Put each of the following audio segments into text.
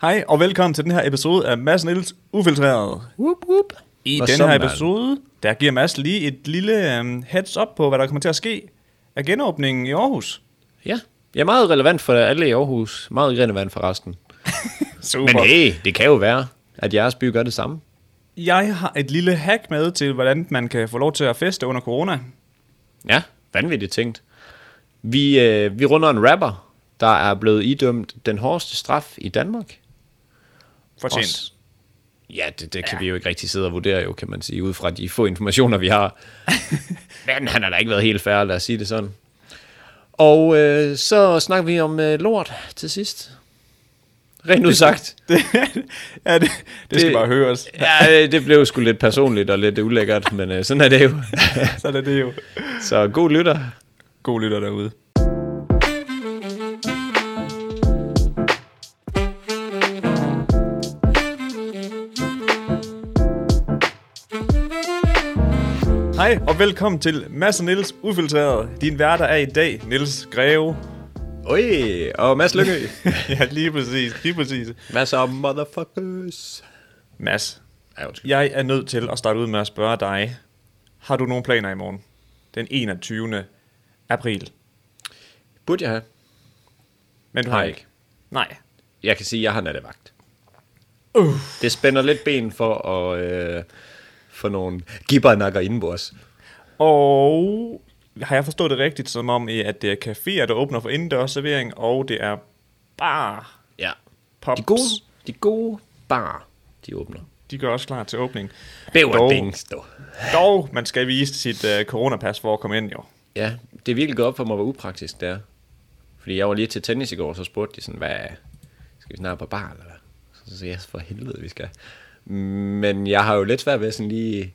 Hej og velkommen til den her episode af Mads Niels Ufiltreret. Whoop, whoop. I Hvad den her episode, der giver Mads lige et lille um, heads up på, hvad der kommer til at ske af genåbningen i Aarhus. Ja, jeg er meget relevant for alle i Aarhus. Meget relevant for resten. Super. Men hey, det kan jo være, at jeres by gør det samme. Jeg har et lille hack med til, hvordan man kan få lov til at feste under corona. Ja, vanvittigt tænkt. Vi, øh, vi runder en rapper, der er blevet idømt den hårdeste straf i Danmark. Fortjent. Også- Ja, det, det kan ja. vi jo ikke rigtig sidde og vurdere jo, kan man sige, ud fra de få informationer, vi har. Men han har da ikke været helt færdig, lad os sige det sådan. Og øh, så snakker vi om øh, lort til sidst. Rent udsagt. Det, ja, det, det, det skal Det- bare høres. Ja, det blev sgu lidt personligt og lidt ulækkert, men øh, sådan er det jo. Så er det jo. Så god lytter. God lytter derude. Hej og velkommen til Mads og Niels Ufiltreret. Din værter er i dag Niels Greve. Oj, og Mads Lykke. ja, lige præcis, lige præcis. Hvad så, motherfuckers? Mads, Ja, jeg er nødt til at starte ud med at spørge dig. Har du nogle planer i morgen? Den 21. april. Burde jeg have? Men du Har har ikke. ikke. Nej. Jeg kan sige, at jeg har nattevagt. Uh. Det spænder lidt ben for at øh, få nogle gibbernakker indenbords. Og har jeg forstået det rigtigt, som om, at det er caféer, der åbner for indendørs servering, og det er bar Ja. pops. De gode, de gode bar, de åbner. de gør også klar til åbning. Bæver Dog. dog. Man skal vise sit uh, coronapas for at komme ind, jo. Ja, det er virkelig op for mig, hvor upraktisk det er. Fordi jeg var lige til tennis i går, så spurgte de sådan, hvad, skal vi snart på bar, eller hvad? Så sagde jeg, for helvede, vi skal. Men jeg har jo lidt svært ved sådan lige...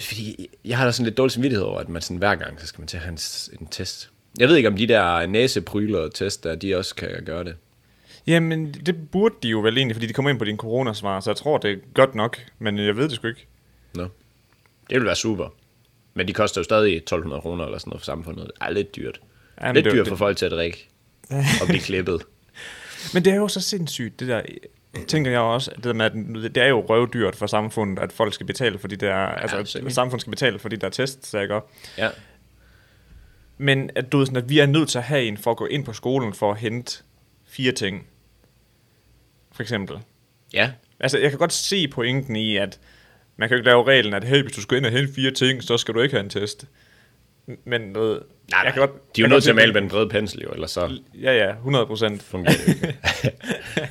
Fordi jeg har da sådan lidt dårlig samvittighed over, at man sådan hver gang, så skal man til have en, en test. Jeg ved ikke, om de der næsepryler test, der, de også kan gøre det. Jamen, det burde de jo vel egentlig, fordi de kommer ind på din coronasvar, så jeg tror, det er godt nok, men jeg ved det sgu ikke. Nå. Det vil være super. Men de koster jo stadig 1200 kroner eller sådan noget for samfundet. Det er lidt dyrt. Jamen, lidt det- dyrt det- for folk til at drikke og blive klippet. Men det er jo så sindssygt, det der, tænker jeg også, det, der med, at det er jo røvdyrt for samfundet, at folk skal betale for de der, ja, altså at samfundet skal betale for de der tests, ikke? Og- Ja. Men at, du ved, sådan, at vi er nødt til at have en for at gå ind på skolen for at hente fire ting. For eksempel. Ja, Altså, jeg kan godt se pointen i, at man kan jo ikke lave reglen, at hey, hvis du skal ind og hente fire ting, så skal du ikke have en test. Men du ved, Nej, jeg kan godt, de er jo nødt til at male med en bred pensel, jo, ellers så Ja, ja, 100 procent. fungerer det ikke.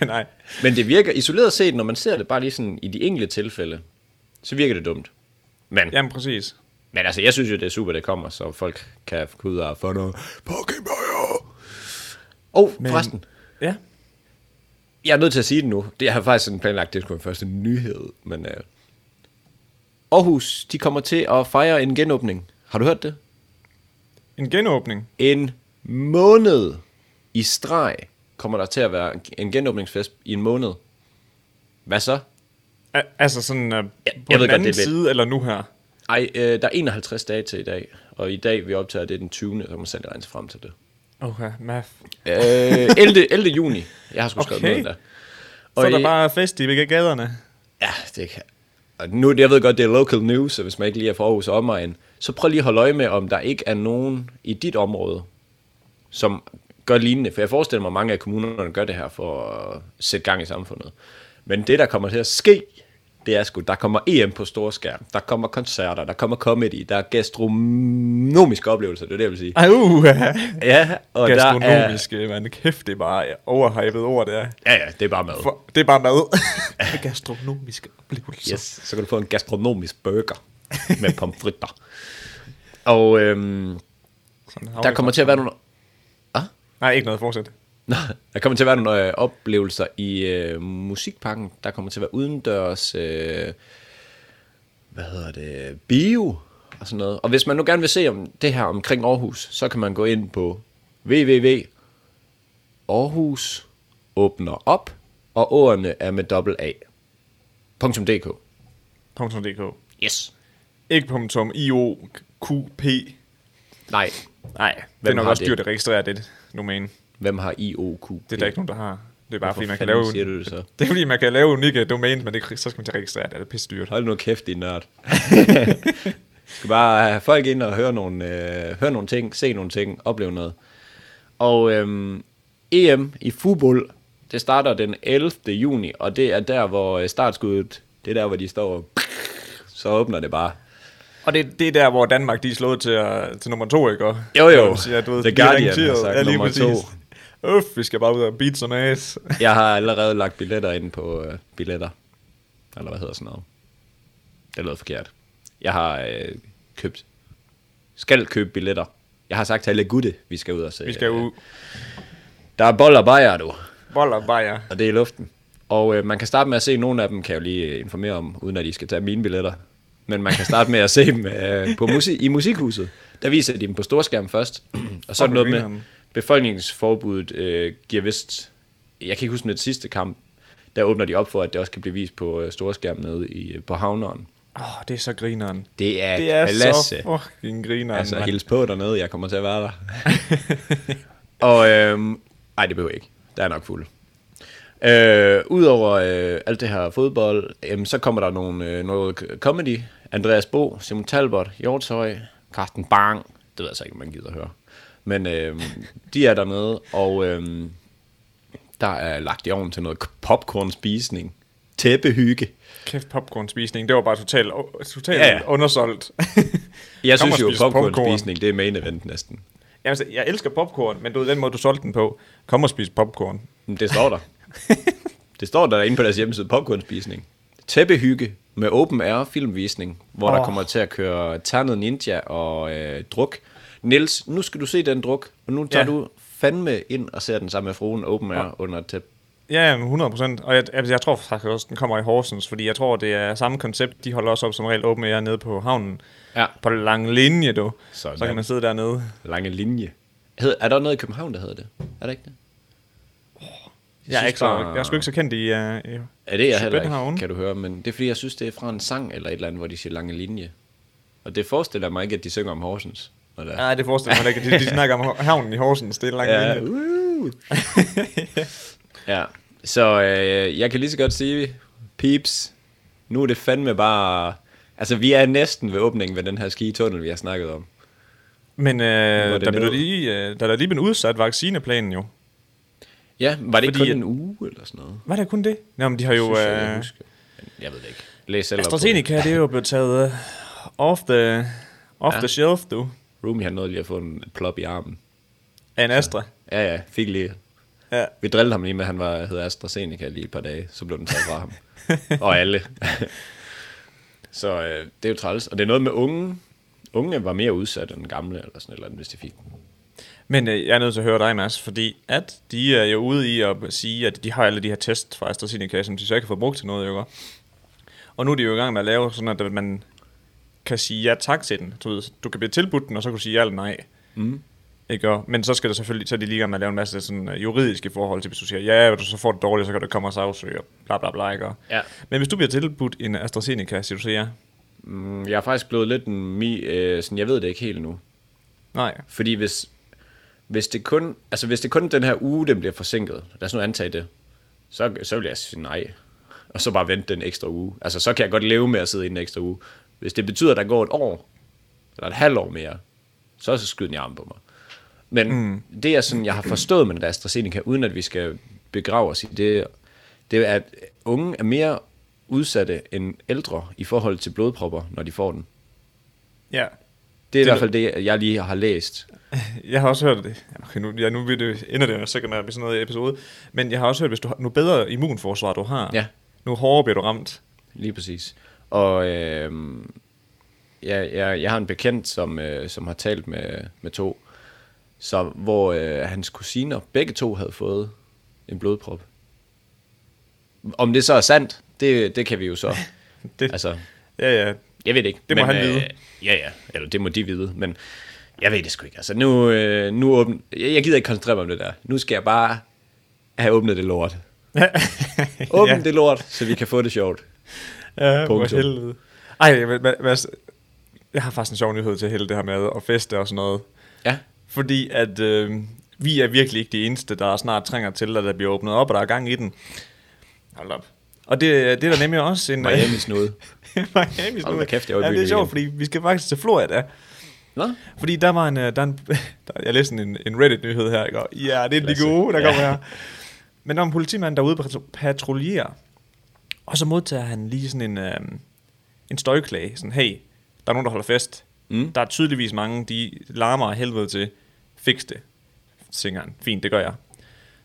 Nej. Men det virker, isoleret set, når man ser det bare lige sådan i de enkelte tilfælde, så virker det dumt. Men, Jamen, præcis. men altså, jeg synes jo, det er super, det kommer, så folk kan gå ud og få noget Pokémon. Og Men- forresten, Ja. jeg er nødt til at sige det nu. Det jeg har faktisk sådan planlagt, det skulle være første nyhed, men uh, Aarhus, de kommer til at fejre en genåbning. Har du hørt det? En genåbning. En måned i streg kommer der til at være en genåbningsfest i en måned. Hvad så? Al- altså sådan uh, Ja, på jeg den godt, anden det lidt- side, eller nu her? Ej, øh, der er 51 dage til i dag, og i dag vi optager det den 20. Så man selv regne frem til det. Okay, math. Øh, 11. 11. juni. Jeg har sgu skrevet Okay. noget der. Så er i- der bare fest i gaderne. Ja, det kan... Nu, jeg ved godt, det er local news, så hvis man ikke lige er fra Aarhus og omegn, så prøv lige at holde øje med, om der ikke er nogen i dit område, som gør lignende. For jeg forestiller mig, at mange af kommunerne gør det her for at sætte gang i samfundet. Men det, der kommer til at ske, det er sgu, der kommer EM på store skærm, der kommer koncerter, der kommer comedy, der er gastronomiske oplevelser, det er det, jeg vil sige. Ej, uh, Ja, og der er... gastronomiske, man. Kæft, det er bare overhypet ord, det er. Ja, ja, det er bare mad. For, det er bare mad. gastronomiske oplevelser. Yes, så kan du få en gastronomisk burger med pomfritter. Og øhm, der kommer til at være nogle... Nej, ikke noget, fortsæt. Nå, der kommer til at være nogle øh, oplevelser i øh, musikparken. Der kommer til at være udendørs... Øh, hvad hedder det? Bio og sådan noget. Og hvis man nu gerne vil se om det her omkring Aarhus, så kan man gå ind på www. Aarhus åbner op, og ordene er med dobbelt A. .dk. .dk. Yes. Ikke punktum IOQP. Nej, Nej, det er nok også det? dyrt at registrere det domæne. Hvem har IOQ? Det er der ikke nogen, der har. Det er bare, fordi man kan lave... siger du det så? Det er fordi, man kan lave unikke domænes, men det, så skal man til at registrere det. Det er pisse dyrt. Hold nu kæft, din nørd. skal bare have folk ind og høre nogle, øh, høre nogle ting, se nogle ting, opleve noget. Og øhm, EM i fodbold, det starter den 11. juni, og det er der, hvor øh, startskuddet, det er der, hvor de står og så åbner det bare. Og det, det er der, hvor Danmark de er slået til, uh, til nummer to, ikke? Og, Jo, jo. Siger, du ved, The Guardian har sagt Ja, nummer præcis. to. Uff, vi skal bare ud og beat some ass. Jeg har allerede lagt billetter ind på øh, billetter. Eller hvad hedder sådan noget? Det lød forkert. Jeg har øh, købt, skal købe billetter. Jeg har sagt til alle gutte, vi skal ud og se. Vi skal øh, ud. Der er boller og bajer, du. Boller bajer. Og det er i luften. Og øh, man kan starte med at se nogle af dem, kan jeg jo lige øh, informere om, uden at I skal tage mine billetter. Men man kan starte med at se dem øh, på musik, i musikhuset. Der viser de dem på storskærm først. og så er det noget med, grineren. Befolkningsforbuddet øh, giver vist... Jeg kan ikke huske det sidste kamp, der åbner de op for, at det også kan blive vist på øh, storskærm nede i, øh, på havneren. Åh, oh, det er så grineren. Det er, Det er klasse. så fucking grineren. Altså, mand. hils på dernede, jeg kommer til at være der. og, øhm, ej, det behøver jeg ikke. Der er nok fuld. Øh, Udover øh, alt det her fodbold, øhm, så kommer der nogle, øh, noget comedy. Andreas Bo, Simon Talbot, Hjortshøj, Carsten Bang. Det ved jeg så ikke, om man gider at høre. Men øh, de er dernede, og øh, der er lagt i ovnen til noget popcorn-spisning. Tæppehygge. Kæft popcorn-spisning. Det var bare totalt, totalt Ja, ja, undersolgt. Jeg synes jo, spis popcorn. popcorn-spisning, det er main event næsten. Jamen, altså, jeg elsker popcorn, men du ved, den måde, du solgte den på. Kom og spis popcorn. Det står der. det står der inde på deres hjemmeside, popcornspisning. Tæppehygge med open air filmvisning, hvor oh. der kommer til at køre Ternet Ninja og øh, druk. Niels, nu skal du se den druk, og nu tager ja. Ja. du fandme ind og ser den sammen med fruen open air oh. under tæp. Ja, jamen, 100 procent. Og jeg, altså, jeg tror faktisk også, den kommer i Horsens, fordi jeg tror, det er samme koncept. De holder også op som regel åben air nede på havnen. Ja. På lange linje, du. Sådan. Så kan man sidde dernede. Lange linje. Hed, er der noget i København, der hedder det? Er der ikke det? Jeg er, synes ikke så, bare- jeg er sgu ikke så kendt i... Uh, i Er det jeg heller ikke, kan du høre, men det er fordi, jeg synes, det er fra en sang eller et eller andet, hvor de siger lange linje. Og det forestiller mig ikke, at de synger om Horsens. Når det er. Nej, det forestiller jeg mig ikke. De, de snakker om havnen i Horsens. Det er en lang Ja, uh. ja. Så øh, jeg kan lige så godt sige, peeps, nu er det fandme bare... Altså, vi er næsten ved åbningen ved den her skitunnel, vi har snakket om. Men øh, der, blev lige, øh, der er lige blevet udsat vaccineplanen jo. Ja, var det ikke Fordi kun en uge eller sådan noget? Var det kun det? Nå, men de har jo... Synes jeg, jeg Øh, Jeg ved det ikke. Læs selv på det. AstraZeneca, det er jo blevet taget uh, off the, off Ja. the shelf, du. Roomie har nået lige at få en plop i armen. Af en Astra. Ja, ja, fik lige. Ja. Vi drillede ham lige med, at han var, hed AstraZeneca lige et par dage, så blev den taget fra ham. og alle. så øh, det er jo træls. Og det er noget med unge. Unge var mere udsat end gamle, eller sådan eller andet, hvis de fik. Men øh, jeg er nødt til at høre dig, Mads, fordi at de er jo ude i at sige, at de har alle de her test fra AstraZeneca, som de så ikke har fået brugt til noget, ikke? Og nu er de jo i gang med at lave sådan, at man kan sige ja tak til den. Du, ved, du kan blive tilbudt den, og så kan du sige ja eller nej. Mm. Ikke? Og- Men så skal der selvfølgelig, så er de lige med at lave en masse sådan, øh, juridiske forhold til, hvis du siger ja, og du så får det dårligt, så kan du komme og sagsøge, og bla bla bla, ikke? Ja. Men hvis du bliver tilbudt en AstraZeneca, siger du så ja? Mm, jeg er faktisk blevet lidt en mi, øh, sådan, jeg ved det ikke helt nu. Nej. Fordi hvis, hvis det kun, altså hvis det kun den her uge, den bliver forsinket, lad os nu antage det, så, så vil jeg sige nej. Og så bare vente den ekstra uge. Altså så kan jeg godt leve med at sidde i en ekstra uge. Hvis det betyder, at der går et år, eller et halvt år mere, så er så skyden i armen på mig. Men mm. det er sådan, jeg har forstået med den der AstraZeneca, uden at vi skal begrave os i det, det er, at unge er mere udsatte end ældre i forhold til blodpropper, når de får den. Ja. Det er i Det hvert fald det, jeg lige har læst. Jeg har også hørt det. Okay, nu, ja, nu vil det, ender det jo sikkert med sådan noget i episode. Men jeg har også hørt, hvis du har, nu bedre immunforsvar du har, Ja. nu hårdere bliver du ramt. Lige præcis. Og øh, jeg, jeg, jeg har en bekendt, som, øh, som har talt med, med to, så, hvor øh, hans kusiner, begge to havde fået en blodprop. Om det så er sandt, det, det kan vi jo så. Det, altså, ja, ja. jeg ved det ikke. Det må han vide. Ja, ja. Eller det må de vide. Men jeg ved det sgu ikke. Altså, nu, øh, nu åbn... jeg, gider ikke koncentrere mig om det der. Nu skal jeg bare have åbnet det lort. Åbn ja. det lort, så vi kan få det sjovt. Ja, Punktum. helvede. Ej, men, men, men, jeg har faktisk en sjov nyhed til hele det her med at feste og sådan noget. Ja. Fordi at øh, vi er virkelig ikke de eneste, der snart trænger til, at der bliver åbnet op, og der er gang i den. Hold op. Og det, det er der nemlig også en... Miami's noget. Miami's da kæft, jeg ja, det er sjovt, fordi vi skal faktisk til Florida. Nå? Fordi der var en, øh, der er en der, jeg læste en, en Reddit-nyhed her, ikke? Og ja, det er de gode, der Ja. kommer her. Men der var en politimand, der er ude og patruljerer, og så modtager han lige sådan en, øh, en støjklage, sådan, hey, der er nogen, der holder fest. Mm. Der er tydeligvis mange, de larmer af helvede til, fix det, siger han. Fint, det gør jeg.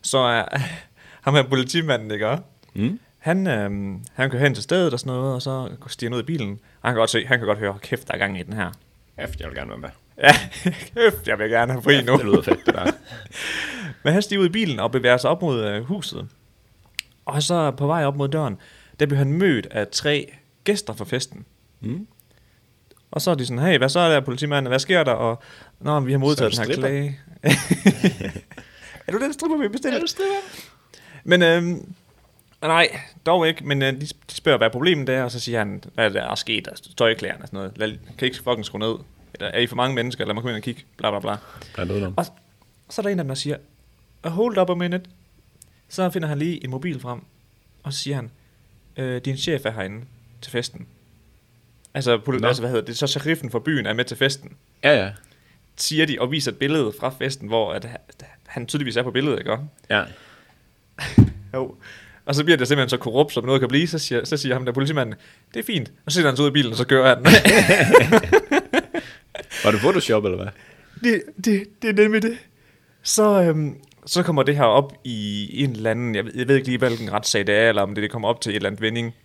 Så er ham her politimanden, ikke? Mm. Han, øhm, han kører hen til stedet og sådan noget, og så stiger han ud i bilen. Og han kan godt se, han kan godt høre, kæft, der er gang i den her. Kæft, jeg vil gerne være med. Ja, kæft, jeg vil gerne have fri nu. Det lyder fedt, det der. Men han stiger ud i bilen og bevæger sig op mod øh, huset. Og så på vej op mod døren, der bliver han mødt af tre gæster fra festen. Mm. Og så er de sådan, hey, hvad så er der, politimanden? Hvad sker der? Og, Nå, vi har modtaget er den du her klage. er du den stripper, vi bestiller? Er du stripper? Men øhm, nej, dog ikke. Men øh, de, de spørger, hvad problemet er, og så siger han, hvad der er sket, altså støjklæren og sådan noget. Lad, kan I ikke fucking skrue ned? Eller er I for mange mennesker? Lad mig komme ind og kigge. Bla bla bla. Udenom. Og så er der en af dem, der siger, "Uh, hold up a minute. Så finder han lige en mobil frem, og så siger han, øh, din chef er herinde til festen. Altså, pol- Nå. altså, hvad hedder det? Så sheriffen fra byen er med til festen. Ja, ja. Siger de, og viser et billede fra festen, hvor at, han- han tydeligvis er på billedet, ikke? Ja. Jo. Og så bliver det simpelthen så korrupt, som noget kan blive, så siger, så siger ham der politimanden, det er fint. Og så sætter han sig ud af bilen, og så kører han. Var det Photoshop, eller hvad? det, det, det er nemlig det. Så, øhm, så kommer det her op i en eller anden, jeg ved, jeg ved ikke lige, hvilken retssag det er, eller om det, det kommer op til et eller andet vending.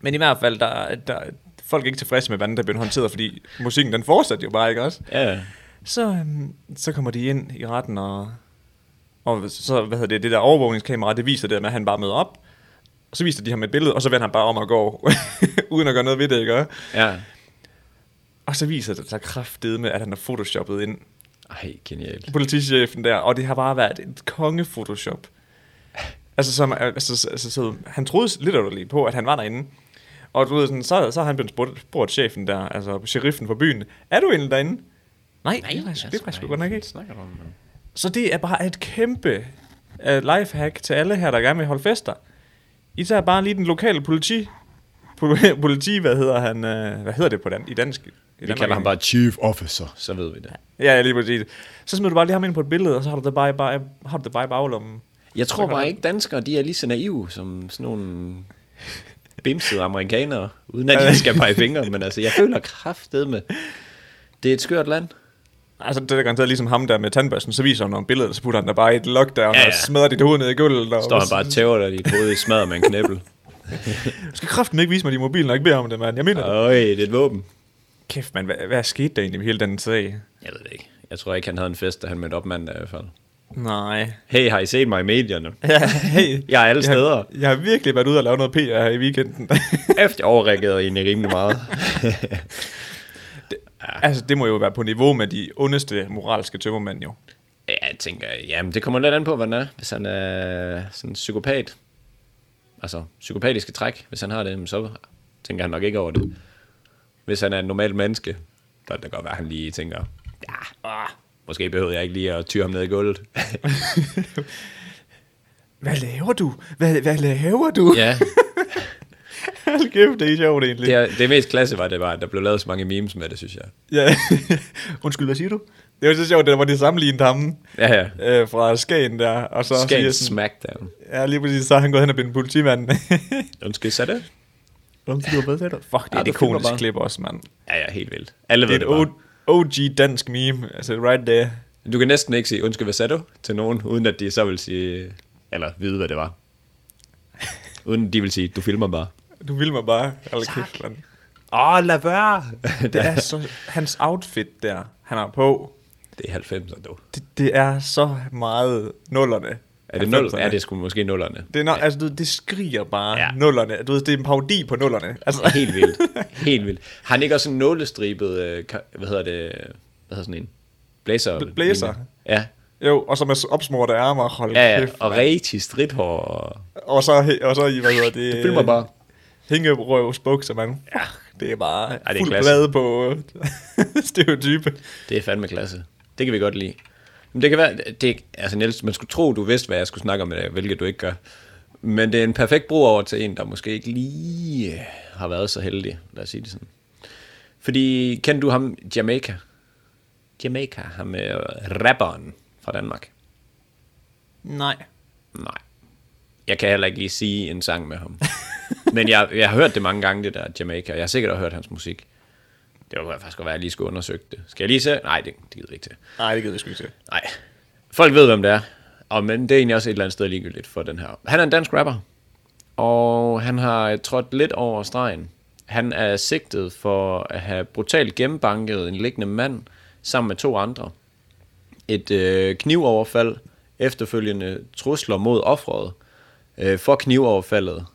Men i hvert fald, der, der, folk er ikke tilfredse med, hvordan der bliver håndteret, fordi musikken den fortsætter jo bare, ikke også? Ja. Så, øhm, så kommer de ind i retten, og, og så, hvad hedder det, det der overvågningskamera, det viser det med, at han bare møder op. Og så viser de ham et billede, og så vender han bare om og går, uden at gøre noget ved det, ikke? Ja. Og så viser det sig kraftedet med, at han er photoshoppet ind Ej, genialt. politichefen der, og det har bare været et konge-photoshop. Altså, som, altså, altså så, han troede lidt på, at han var derinde. Og du ved, sådan, så, så har han blevet spurgt, spurgt chefen der, altså sheriffen fra byen, er du egentlig derinde? Nej, Nej det er faktisk- det er faktisk sgu godt nok ikke. snakker du om? Så det er bare et kæmpe uh, lifehack til alle her, der gerne vil holde fester. I tager bare lige den lokale politi, pol- politi, hvad hedder han, uh, hvad hedder det på dan- i dansk? I Vi Danmark? kalder ham bare Chief Officer, så ved vi det. Ja, ja, lige præcis. Så smider du bare lige ham ind på et billede, og så har du det bare, bare, har du det bare i baglommen. Jeg tror bare ikke, danskere de er lige så naive som sådan nogle bimsede amerikanere, uden at de skal pege fingre, men altså, jeg føler kraftet med. Det er et skørt land. Altså, det er garanteret ligesom ham der med tandbørsten, så viser han nogle billeder, så putter han der bare i et lockdown Ja, ja, og smadrer dit hoved ned i gulvet. Og Står han bare og tæver dig i dit hoved i smadret med en knæppel. Du skal kraften ikke vise mig din mobil, når jeg ikke beder om det, mand. Jeg mener. Øj, det er et våben. Kæft, mand, hvad, hvad skete der egentlig med hele den sag? Jeg ved det ikke. Jeg tror ikke, han havde en fest, da han mødte op mandag i hvert fald. Nej. Hey, har I set mig i medierne? Ja, hey. Jeg er alle jeg, steder. Jeg har virkelig været ude og lave noget PR her i weekenden. Efter jeg overreagerede egentlig rimelig meget. altså, det må jo være på niveau med de ondeste moralske tømmermænd, jo. Ja, jeg tænker, jamen det kommer lidt an på, hvad han er. Hvis han er sådan en psykopat, altså psykopatiske træk, hvis han har det, så tænker han nok ikke over det. Hvis han er en normal menneske, så kan det godt være, at han lige tænker, ja, ah, måske behøver jeg ikke lige at tyre ham ned i gulvet. Hvad laver du? Hvad, hvad laver du? ja, Hold kæft, det er sjovt egentlig. det, er, det mest klasse var det bare, at der blev lavet så mange memes med det, synes jeg. Ja. Undskyld, hvad siger du? Det var så sjovt, det var de sammenlignede ham Ja, ja. øh, fra Skagen der. Og så Skagen sådan, Smackdown. Ja, lige præcis, så er han gået hen og blevet en politimand. Undskyld, så det? Undskyld, hvad sagde du? Fuck, det er Ja, et det ikonisk klip også, mand. Ja, ja, helt vildt. Alle Det ved det, et bare. OG dansk meme, altså right there. Du kan næsten ikke sige, undskyld, hvad sagde du? Til nogen, uden at de så vil sige, eller vide, hvad det var. Uden de vil sige, du filmer bare. Du vil mig bare. Hold kæft, mand. Åh, oh, lad være! Det er så, hans outfit der, han har på, det er 90'er, du. det, det er så meget nullerne. Er det nul? 90'erne. Ja, det er sgu måske nullerne. Det, er, no, altså, du, det skriger bare Ja. ja. nullerne. Du ved, det er en parodi på nullerne. Altså, Helt vildt. Helt vildt. Har han ikke også en nålestribet, øh, hvad hedder det, hvad hedder sådan en? Blazer? Bl- blazer. Ja. jo, og så med opsmurte ærmer, hold Ja, ja, kæft. og mand. rigtig stridthår. Og... Og så, og så i, hvad hedder det? Du filmer bare. Hængerøvs bukser, man. Ja. Det er bare det er Ej, fuld klasse. blade på stereotype. Det er fandme klasse. Det kan vi godt lide. Men det kan være, det, altså Niels, man skulle tro, du vidste, hvad jeg skulle snakke om, øh, hvilket du ikke gør. Men det er en perfekt bro over til en, der måske ikke lige har været så heldig, lad os sige det sådan. Fordi, kender du ham, Jamaica? Jamaica, ham med rapperen fra Danmark. Nej. Nej. Jeg kan heller ikke lige sige en sang med ham. Men jeg, jeg har hørt det mange gange, det der Jamaica. Jeg har sikkert også hørt hans musik. Det var faktisk godt være, at jeg lige skulle undersøge det. Skal jeg lige se? Nej, det, det gider jeg ikke til. Nej, det gider sgu ikke til. Nej. Folk ved, hvem det er. Og, men det er egentlig også et eller andet sted ligegyldigt for den her. Han er en dansk rapper. Og han har trådt lidt over stregen. Han er sigtet for at have brutalt gennembanket en liggende mand sammen med to andre. Et øh, knivoverfald, efterfølgende trusler mod offret øh, for knivoverfaldet,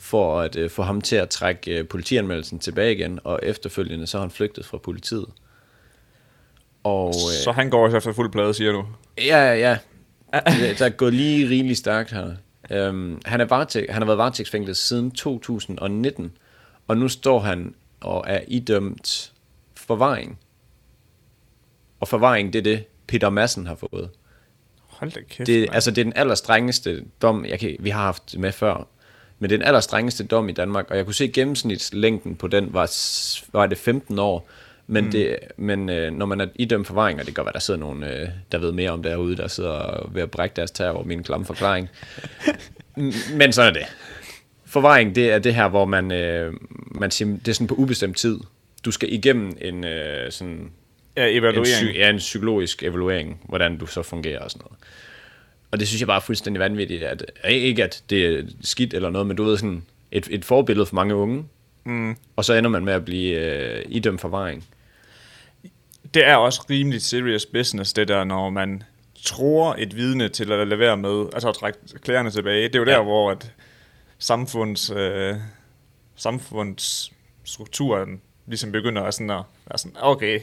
for at øh, få ham til at trække øh, politianmeldelsen tilbage igen, og efterfølgende så har han flygtet fra politiet. Og, øh, Så han går også efter fuld plade, siger du? Ja, ja, der er gået lige rigeligt stærkt her. Um, han, er varetæg, han har været varetægtsfængslet siden 2019, og nu står han og er idømt forvaring. Og forvaring, det er det, Peter Madsen har fået. Hold da kæft, Det, altså, det er den allerstrengeste dom, jeg kan, vi har haft med før. Men det er den allerstrengeste dom i Danmark, og jeg kunne se gennemsnitslængden på den var, var det 15 år. Men, mm. det, men øh, når man er idømt forvaring, og det kan godt være, der sidder nogen, øh, der ved mere om derude, der sidder ved at brække deres tær over min klamme forklaring. Men sådan er det. Forvaring, det er det her, hvor man, øh, man siger, det er sådan på ubestemt tid. Du skal igennem en øh, sådan Ja, en, evaluering. psy- ja, en psykologisk evaluering, hvordan du så fungerer og sådan noget. Og det synes jeg bare er fuldstændig vanvittigt, at ikke at det er skidt eller noget, men du ved sådan et, et forbillede for mange unge, mm. og så ender man med at blive øh, idømt forvaring. Det er også rimelig serious business, det der, når man tror et vidne til at lade være med, altså at trække klærerne tilbage. Det er jo der, Ja. hvor at samfunds, øh, samfundsstrukturen ligesom begynder at, sådan at være sådan, okay,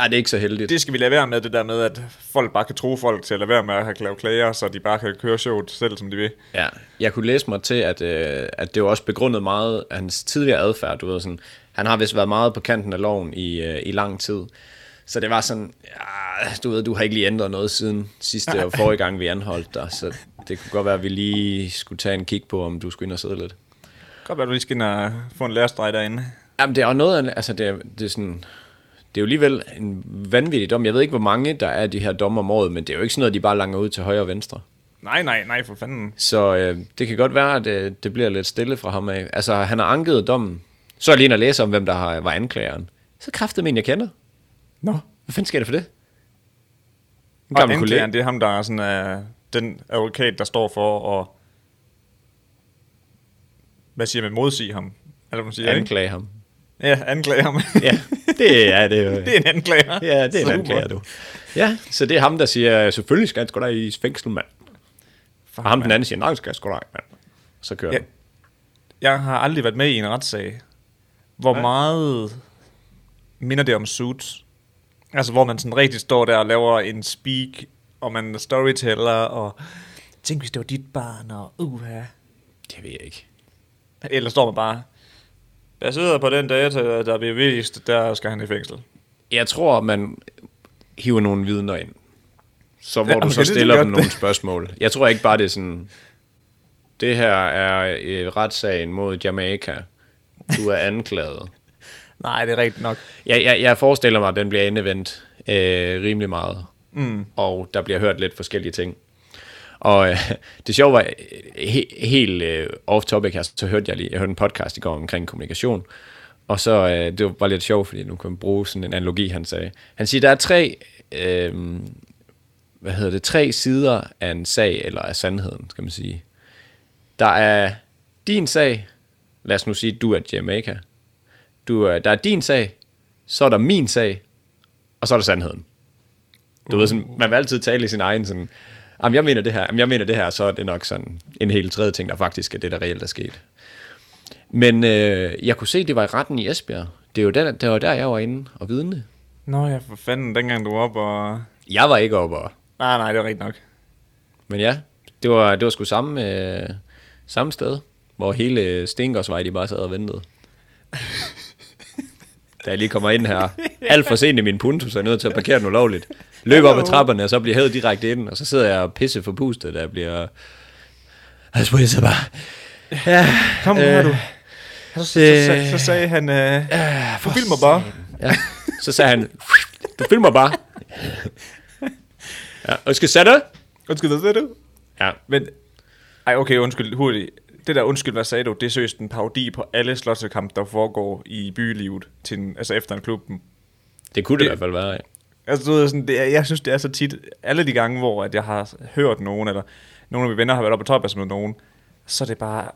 Ej, det er ikke så heldigt. det skal vi lade være med, det der med, at folk bare kan tro folk til at lade være med at have lavet klager, så de bare kan køre showet selv, som de vil. Ja, jeg kunne læse mig til, at, øh, at det var også begrundet meget af hans tidligere adfærd. Du ved, sådan, han har vist været meget på kanten af loven i, øh, i lang tid. Så det var sådan, ja, du ved, du har ikke lige ændret noget siden sidste og forrige gang, vi anholdt dig. Så det kunne godt være, at vi lige skulle tage en kig på, om du skulle ind og sidde lidt. Godt være, du lige skal ind og få en lærestreg derinde. Jamen, det er jo noget altså det er, det er sådan, det er jo alligevel en vanvittig dom. Jeg ved ikke, hvor mange der er de her dommer om året, men det er jo ikke sådan noget, de bare langer ud til højre og venstre. Nej, nej, nej, for fanden. Så øh, det kan godt være, at øh, det bliver lidt stille fra ham af. Altså, han har anket dommen. Så er jeg lige inde og læse om, hvem der har, var anklageren. Så kræftede en, jeg kender. Nå. Hvad fanden sker der for det? En Og gammel kollega. anklageren, det er ham, der er sådan, uh, den advokat, der står for at... Hvad siger man? Modsige ham? Eller hvad man siger, ikke? Anklage ham. Ja, anklage ham. Ja, det er det. jo. det er en anklager. Ja, det er en Super. anklager, du. Ja, så det er ham, der siger, selvfølgelig skal han sgu da i fængsel, mand. Og ham den anden siger, nej, skal jeg sgu da mand. Så kører Ja. ja. Jeg har aldrig været med i en retssag. Hvor Nej. meget minder det om Suits? Altså, hvor man sådan rigtig står der og laver en speak, og man er storyteller, og tænk, hvis det var dit barn, og uha. Det ved jeg ikke. Eller står man bare, baseret på den data, der bliver vist, der skal han i fængsel. Jeg tror, man hiver nogle vidner ind. Så hvor Ja, du så er stiller dem nogle spørgsmål. Jeg tror ikke bare, det er sådan... Det her er øh, retssagen mod Jamaica. Du er anklaget. Nej, det er rigtigt nok. Jeg, jeg, jeg forestiller mig, at den bliver endevendt øh, rimelig meget. Mm. Og der bliver hørt lidt forskellige ting. Og øh, det sjove var, øh, he, helt øh, off-topic her, så hørte jeg lige, jeg hørte en podcast i går omkring kommunikation, og så, øh, det var lidt sjovt, fordi nu kan man bruge sådan en analogi, han sagde. Han siger, der er tre, øh, hvad hedder det, tre sider af en sag, eller af sandheden, skal man sige. Der er din sag, lad os nu sige, du er Jamaica. Du er, der er din sag, så er der min sag, og så er der sandheden. Du ved sådan, man vil altid tale i sin egen sådan, jamen jeg mener det her, jamen jeg mener det her, så er det nok sådan en helt tredje ting, der faktisk er det, der reelt er sket. Men øh, jeg kunne se, det var i retten i Esbjerg. Det, er jo der, det var der, jeg var inde og vidne. Nå ja, for fanden, dengang du var op og... Jeg var ikke oppe, og, Nej, nej, det er rigtigt nok. men ja, det var, det var sgu samme, øh, samme sted, hvor hele Stengårdsvej, de bare sad og ventede. da jeg lige kommer ind her. Alt for sent i min punto, så jeg er nødt til at parkere den ulovligt. Løber op ad trapperne, og så bliver hævet direkte ind, og så sidder jeg og pisse for pustet, der bliver... Jeg så bare... Ja, Kom her, du. Så, så, så, så, så sagde han, øh, du filmer bare. Ja. Så sagde han, du filmer bare. Ja, skal sætte det. Undskyld, hvad sagde du? Ja, Men, ej, okay, undskyld, hurtigt. Det der undskyld, hvad sagde du, det er seriøst en parodi på alle slåssekampe, der foregår i bylivet, til en, altså efter en klubben. det kunne det, Det- i hvert fald være. Ja. Altså, du ved, sådan, det er, jeg synes, det er så tit, alle de gange, hvor at jeg har hørt nogen, eller nogle af mine venner har været oppe på topas med nogen, så er det bare,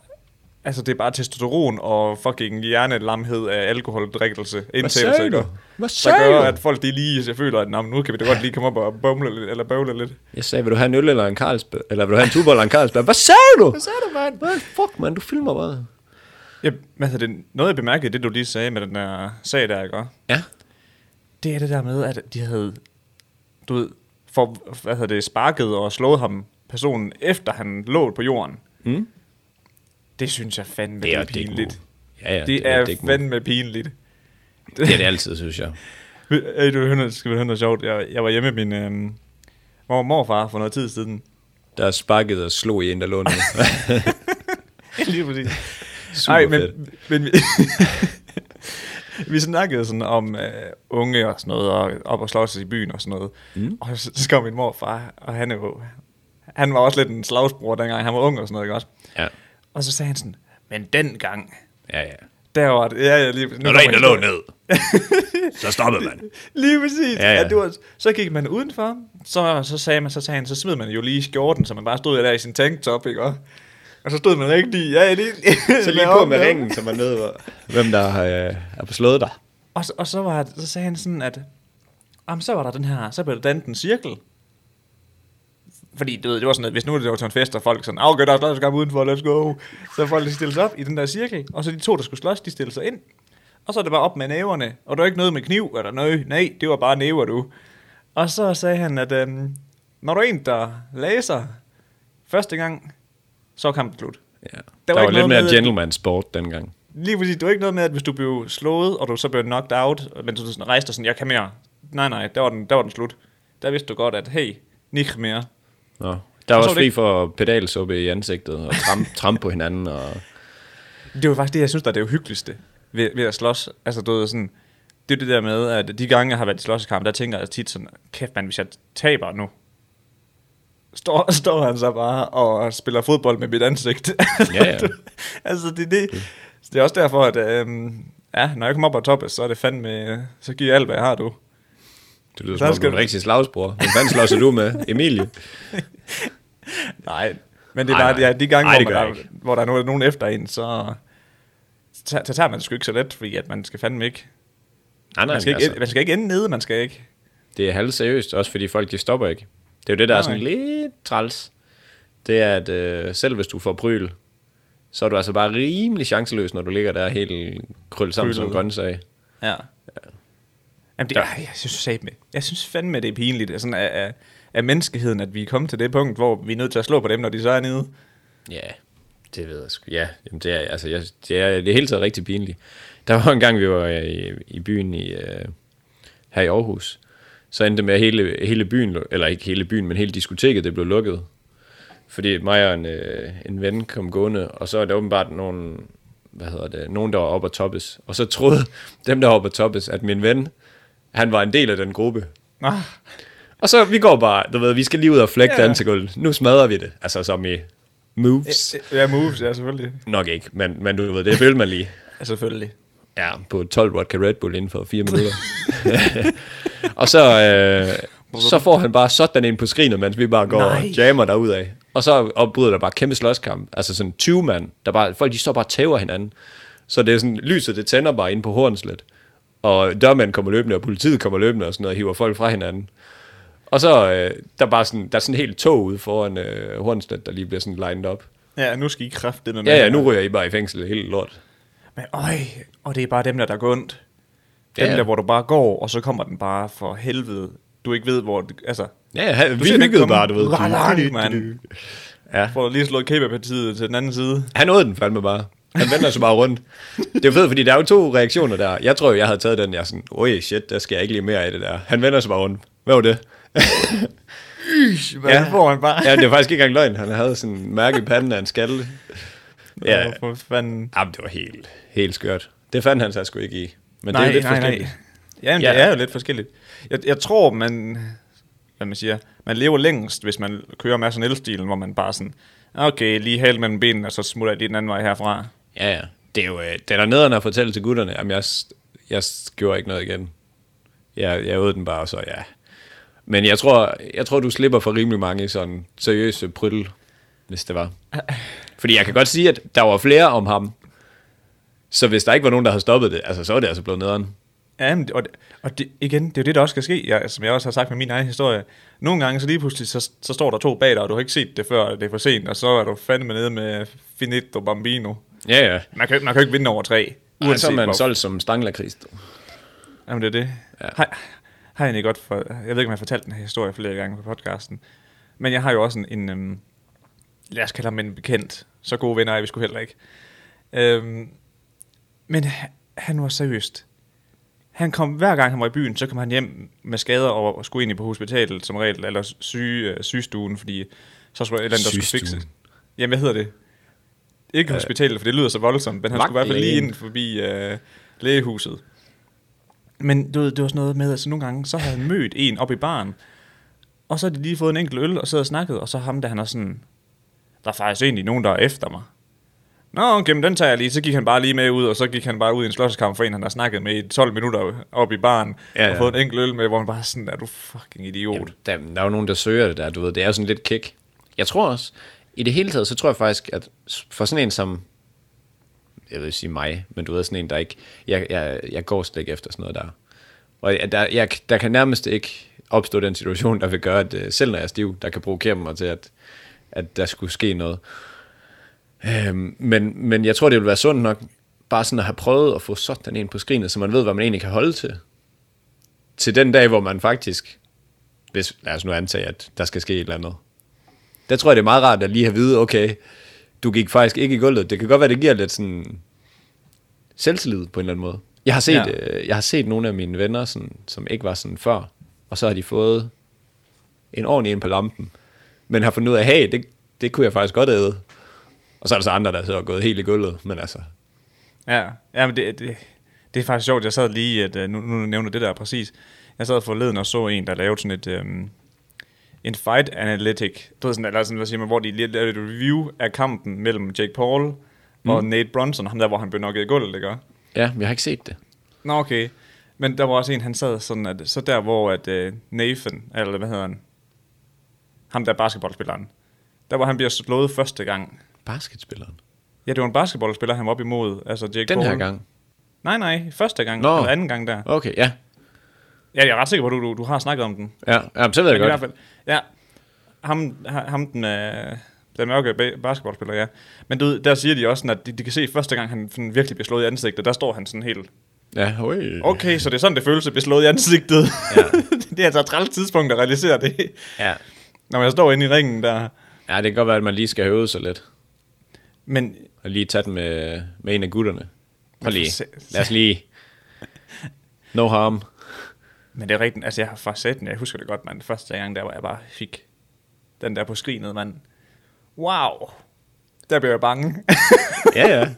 altså det er bare testosteron og fucking hjernelamhed af alkoholdrikkelse, indtagelse, sagde du? ikke? Hvad der sagde gør, du? at folk de lige jeg føler, at "Nå, men nu kan vi da godt lige komme op og bumle lidt, eller bøvle lidt. Jeg sagde, vil du have en øl eller en Carlsberg? Eller vil du have en tuborg eller en Carlsberg? Hvad sagde du? Hvad sagde du, mand? Hvad fuck, man? Du filmer bare. Ja, hedder det? Noget jeg bemærkede, det du lige sagde med den der sag der, ikke? Ja. Det er det der med, at de havde, du ved, for, hvad hedder det, sparket og slået ham, personen, efter han lå på jorden. Mm. Det synes jeg fandme, Det er det er pinligt. Ja, ja, det, det er, move. fandme pinligt. Det er det altid, synes jeg. Hey, du hører, skal høre noget sjovt? Jeg, jeg var hjemme med min øhm, mor morfar for noget tid siden. Der sparkede og slog i en, der lå. Lige præcis. Super Ej, men, fedt. men vi, vi snakkede sådan om uh, unge og sådan noget, og op og slås i byen og sådan noget. Mm. Og så, så kom min morfar, og han er jo, han var også lidt en slagsbror dengang, han var ung og sådan noget, ikke også? Ja, Og så sagde han sådan, men dengang, ja, ja. der var det, ja, ja, lige, nu Når der er en, der lå ned, så stoppede man. Lige præcis. Ja, Ja, ja. det var, så gik man udenfor, så, så sagde man, så sagde han, så smed man jo lige skjorten, så man bare stod der i sin tanktop, ikke? Og, og så stod man rigtig, ja, lige, Så lige på med ringen, så man ved, hvor- hvem der øh, er på slået dig. Og, så- og så, var, så sagde han sådan, at jamen, så var der den her, så blev der dannet en cirkel. Fordi du ved, det var sådan, at hvis nu det var til en fest, og folk sådan, "Ah, okay, der er slåskamp udenfor, let's go. Så folk de stillede sig op i den der cirkel, og så de to, der skulle slås, de stillede sig ind. Og så er det bare op med næverne, og der var ikke noget med kniv, eller noget, nej, det var bare næver, du. Og så sagde han, at øhm, når du er en, der læser første gang, så er kampen slut. Ja. Der, Der var, var lidt mere med- gentleman sport dengang. Lige præcis, det var ikke noget med, at hvis du blev slået, og du så blev knocked out, men du sådan rejste sådan, jeg kan mere. Nej, nej, der var den, der var den slut. Der vidste du godt, at hey, nicht mere. Nå. Der var Og så også fri for pedalsuppe i ansigtet og tramp, tramp på hinanden. Og... Det var faktisk det, jeg synes, der er det uhyggeligste ved, ved at slås. Altså, du ved, sådan, det er det der med, at de gange, jeg har været i slåskamp, der tænker jeg tit sådan, kæft man, hvis jeg taber nu, står, står han så bare og spiller fodbold med mit ansigt. Ja, ja. altså, det, det, det er også derfor, at øhm, ja, når jeg kommer op på toppen, så er det fandme, så giver jeg alt, hvad jeg har, du. Det lyder Der som om, du er en rigtig slagsbror. Hvem fanden slås du med? Emilie? Nej, men det er bare ja, de gange, Ej, hvor, man, der, hvor der er nogen, nogen efter en, så, så, så tager man det sgu ikke så let, fordi at man skal fandme ikke, Nej, nej, man skal, ikke, altså, man skal ikke ende nede, man skal ikke. det er halvt seriøst, også fordi folk de stopper ikke. Det er jo det, der er Nej. sådan lidt træls. Det er, at øh, selv hvis du får bryl, så er du altså bare rimelig chanceløs, når du ligger der helt krøllet sammen som en Krøllet. grøntsag. Ja. Jamen, det, Der- ej, jeg synes satme, jeg synes fandme, det er pinligt sådan af, af, af, menneskeheden, at vi er kommet til det punkt, hvor vi er nødt til at slå på dem, når de så er nede. Ja, det ved jeg sgu. Ja, jamen det er, altså, jeg, det er det er hele taget rigtig pinligt. Der var en gang, vi var øh, i, i byen i, øh, her i Aarhus. Så endte det med, at hele, hele byen, eller ikke hele byen, men hele diskoteket, det blev lukket. Fordi mig og en, øh, en ven kom gående, og så er der åbenbart nogen, hvad hedder det, nogen, der var oppe at toppes. Og så troede dem, der var oppe at toppes, at min ven, han var en del af den gruppe. Nå, Og så, vi går bare, du ved, vi skal lige ud og flække Ja. dansegulvet. Nu smadrer vi det. Altså som i moves. ja, moves, ja, selvfølgelig. Nok ikke, men, men du ved, det følte man lige. Ja, selvfølgelig. Ja, på 12 vodka Red Bull inden for 4 minutter. og så, øh, så får han bare sådan ind på skrinet, mens vi bare går Nej. og jammer derudad. Og så opbryder der bare kæmpe slåskamp. Altså sådan 20 mand, der bare, folk de står bare og tæver hinanden. Så det er sådan, lyset det tænder bare ind på Hornslet. Og dørmænd kommer løbende, og politiet kommer løbende og sådan noget, og hiver folk fra hinanden. Og så øh, der er bare sådan, der er sådan helt tog ude foran øh, Hornslet, der lige bliver sådan lined op. Ja, nu skal I kræfte med Ja, ja, nu ryger I bare i fængsel helt lort. Men øj, og det er bare dem der, der går ondt. Dem Ja. der, hvor du bare går, og så kommer den bare for helvede. Du ikke ved, hvor... Det, altså, Ja, ja, du vi hyggede bare, du ved. langt, mand. Ja, Får lige slået kæbepartiet til den anden side. han nåede den fandme bare. Han vender sig bare rundt. Det er fedt, fordi der er jo to reaktioner der. Jeg tror, jeg havde taget den, jeg er sådan, oj shit, der skal jeg ikke lige mere af det der. Han vender sig bare rundt. Hvad var det? Hvad ja. får man bare? ja, det var faktisk ikke engang løgn. Han havde sådan en mærke i panden af en skalle. Ja, for fanden. Jamen, det var helt, helt skørt. Det fandt han sig sgu ikke i. Men nej, det er lidt nej, forskelligt. nej. Jamen, ja, det er jo lidt forskelligt. Jeg, jeg tror, man, hvad man siger, man lever længst, hvis man kører med sådan en elstil, hvor man bare sådan, okay, lige hal mellem benene, og så smutter jeg lige den anden vej herfra. Ja, ja. Det er jo øh, det er der nederen at fortælle til gutterne, jamen jeg, jeg gjorde ikke noget igen. Jeg, jeg øvede den bare, så ja. Men jeg tror, jeg tror, du slipper for rimelig mange sådan seriøse pryttel, hvis det var. Fordi jeg kan godt sige, at der var flere om ham. Så hvis der ikke var nogen, der havde stoppet det, altså, så var det altså blevet nederen. Ja, men, og, det, og det, igen, det er jo det, der også skal ske, jeg, som jeg også har sagt med min egen historie. Nogle gange, så lige pludselig, så, så står der to bag dig, og du har ikke set det før, det er for sent, og så er du fandme nede med Finito Bambino. Ja, ja. Man kan, man kan jo ikke vinde over tre, Uanset så er man hvor- solgt som stanglakris. Jamen, det er det. Ja. Ja. Har, har jeg egentlig godt for... Jeg ved ikke, om jeg har fortalt den her historie flere gange på podcasten. Men jeg har jo også en... en øhm, lad os kalde ham en bekendt. Så gode venner er vi sgu heller ikke. Øhm, men ha- han var seriøst. Han kom, hver gang han var i byen, så kom han hjem med skader og, og skulle egentlig på hospitalet som regel, eller syge, øh, sygestuen, fordi så skulle et eller andet, der skulle Sygestuen. fikse. Jamen, hvad hedder det? Ikke hospitalet, for det lyder så voldsomt, men han skulle i hvert fald lige ind forbi øh, lægehuset. Men du ved, det var sådan noget med, at så nogle gange, så havde han mødt en op i baren, og så havde de lige fået en enkelt øl, og så havde snakket, og så ham, der han er sådan, der er faktisk egentlig nogen, der er efter mig. Nå, okay, men den tager jeg lige. Så gik han bare lige med ud, og så gik han bare ud i en slåskamp for en, han har snakket med i 12 minutter op i baren, ja, ja. og fået en enkelt øl med, hvor han bare sådan, er du fucking idiot. Jamen, der, der er jo nogen, der søger det der, du ved. Det er jo sådan lidt kick. Jeg tror også, i det hele taget, så tror jeg faktisk, at for sådan en som, jeg vil sige mig, men du ved, sådan en, der ikke, jeg, jeg, jeg går slet ikke efter sådan noget der. Og der, jeg, der kan nærmest ikke opstå den situation, der vil gøre, at øh, selv når jeg er stiv, der kan provokere mig til, at, at der skulle ske noget. Øhm, men, men jeg tror, det ville være sundt nok, bare sådan at have prøvet at få sådan en på skrinet, så man ved, hvad man egentlig kan holde til. Til den dag, hvor man faktisk hvis, lad os nu antage, at der skal ske et eller andet. Der tror jeg, det er meget rart at lige have vide, okay, du gik faktisk ikke i gulvet. Det kan godt være, det giver lidt sådan selvtillid på en eller anden måde. Jeg har set, ja. Øh, jeg har set nogle af mine venner, sådan, som ikke var sådan før, og så har de fået en ordentlig ind på lampen, men har fundet ud af, hey, det, det kunne jeg faktisk godt æde. Og så er der så andre, der så er gået helt i gulvet, men altså, Ja, ja men det, det, det er faktisk sjovt. Jeg sad lige, at, øh, nu, nu nævner det der præcis. Jeg sad forleden og så en, der lavede sådan et, øhm, en fight analytic, du ved sådan, eller sådan, hvad siger man, hvor de lige lavede et review af kampen mellem Jake Paul og Nate Bronson, ham der, hvor han blev nokket i gulvet, ikke? ja, jeg har ikke set det. Nå, okay. Men der var også en, han sad sådan, at så der, hvor at, uh, Nathan, eller hvad hedder han, ham der basketballspilleren, der hvor han bliver slået første gang. Basketspilleren. Ja, det var en basketballspiller, han var op imod, altså Jake Den Paul. her gang. Nej, nej, første gang, Nå. eller anden gang der. Okay, ja. Ja, jeg er ret sikker på, at du, du, du har snakket om den. Ja, ja så ved jeg i godt. hvert fald, ja, ham, ham den, øh, den mørke ba- basketballspiller, ja. Men du, der siger de også, sådan, at de, de kan se første gang, han sådan virkelig bliver slået i ansigtet, der står han sådan helt, Ja, oi. okay, så det er sådan, det føles at blive slået i ansigtet. Ja. det er altså et træls tidspunkt at realisere det. Ja. Når man står inde i ringen der. ja, det kan godt være, at man lige skal øve sig lidt. Men Og lige tage den med, med en af gutterne. Prøv lige. Lad os lige. No harm. Men det er rigtigt, altså jeg har faktisk set den, jeg husker det godt, man. Første gang der, hvor jeg bare fik den der på skrinet, mand. Wow. Der blev jeg bange. Ja, ja.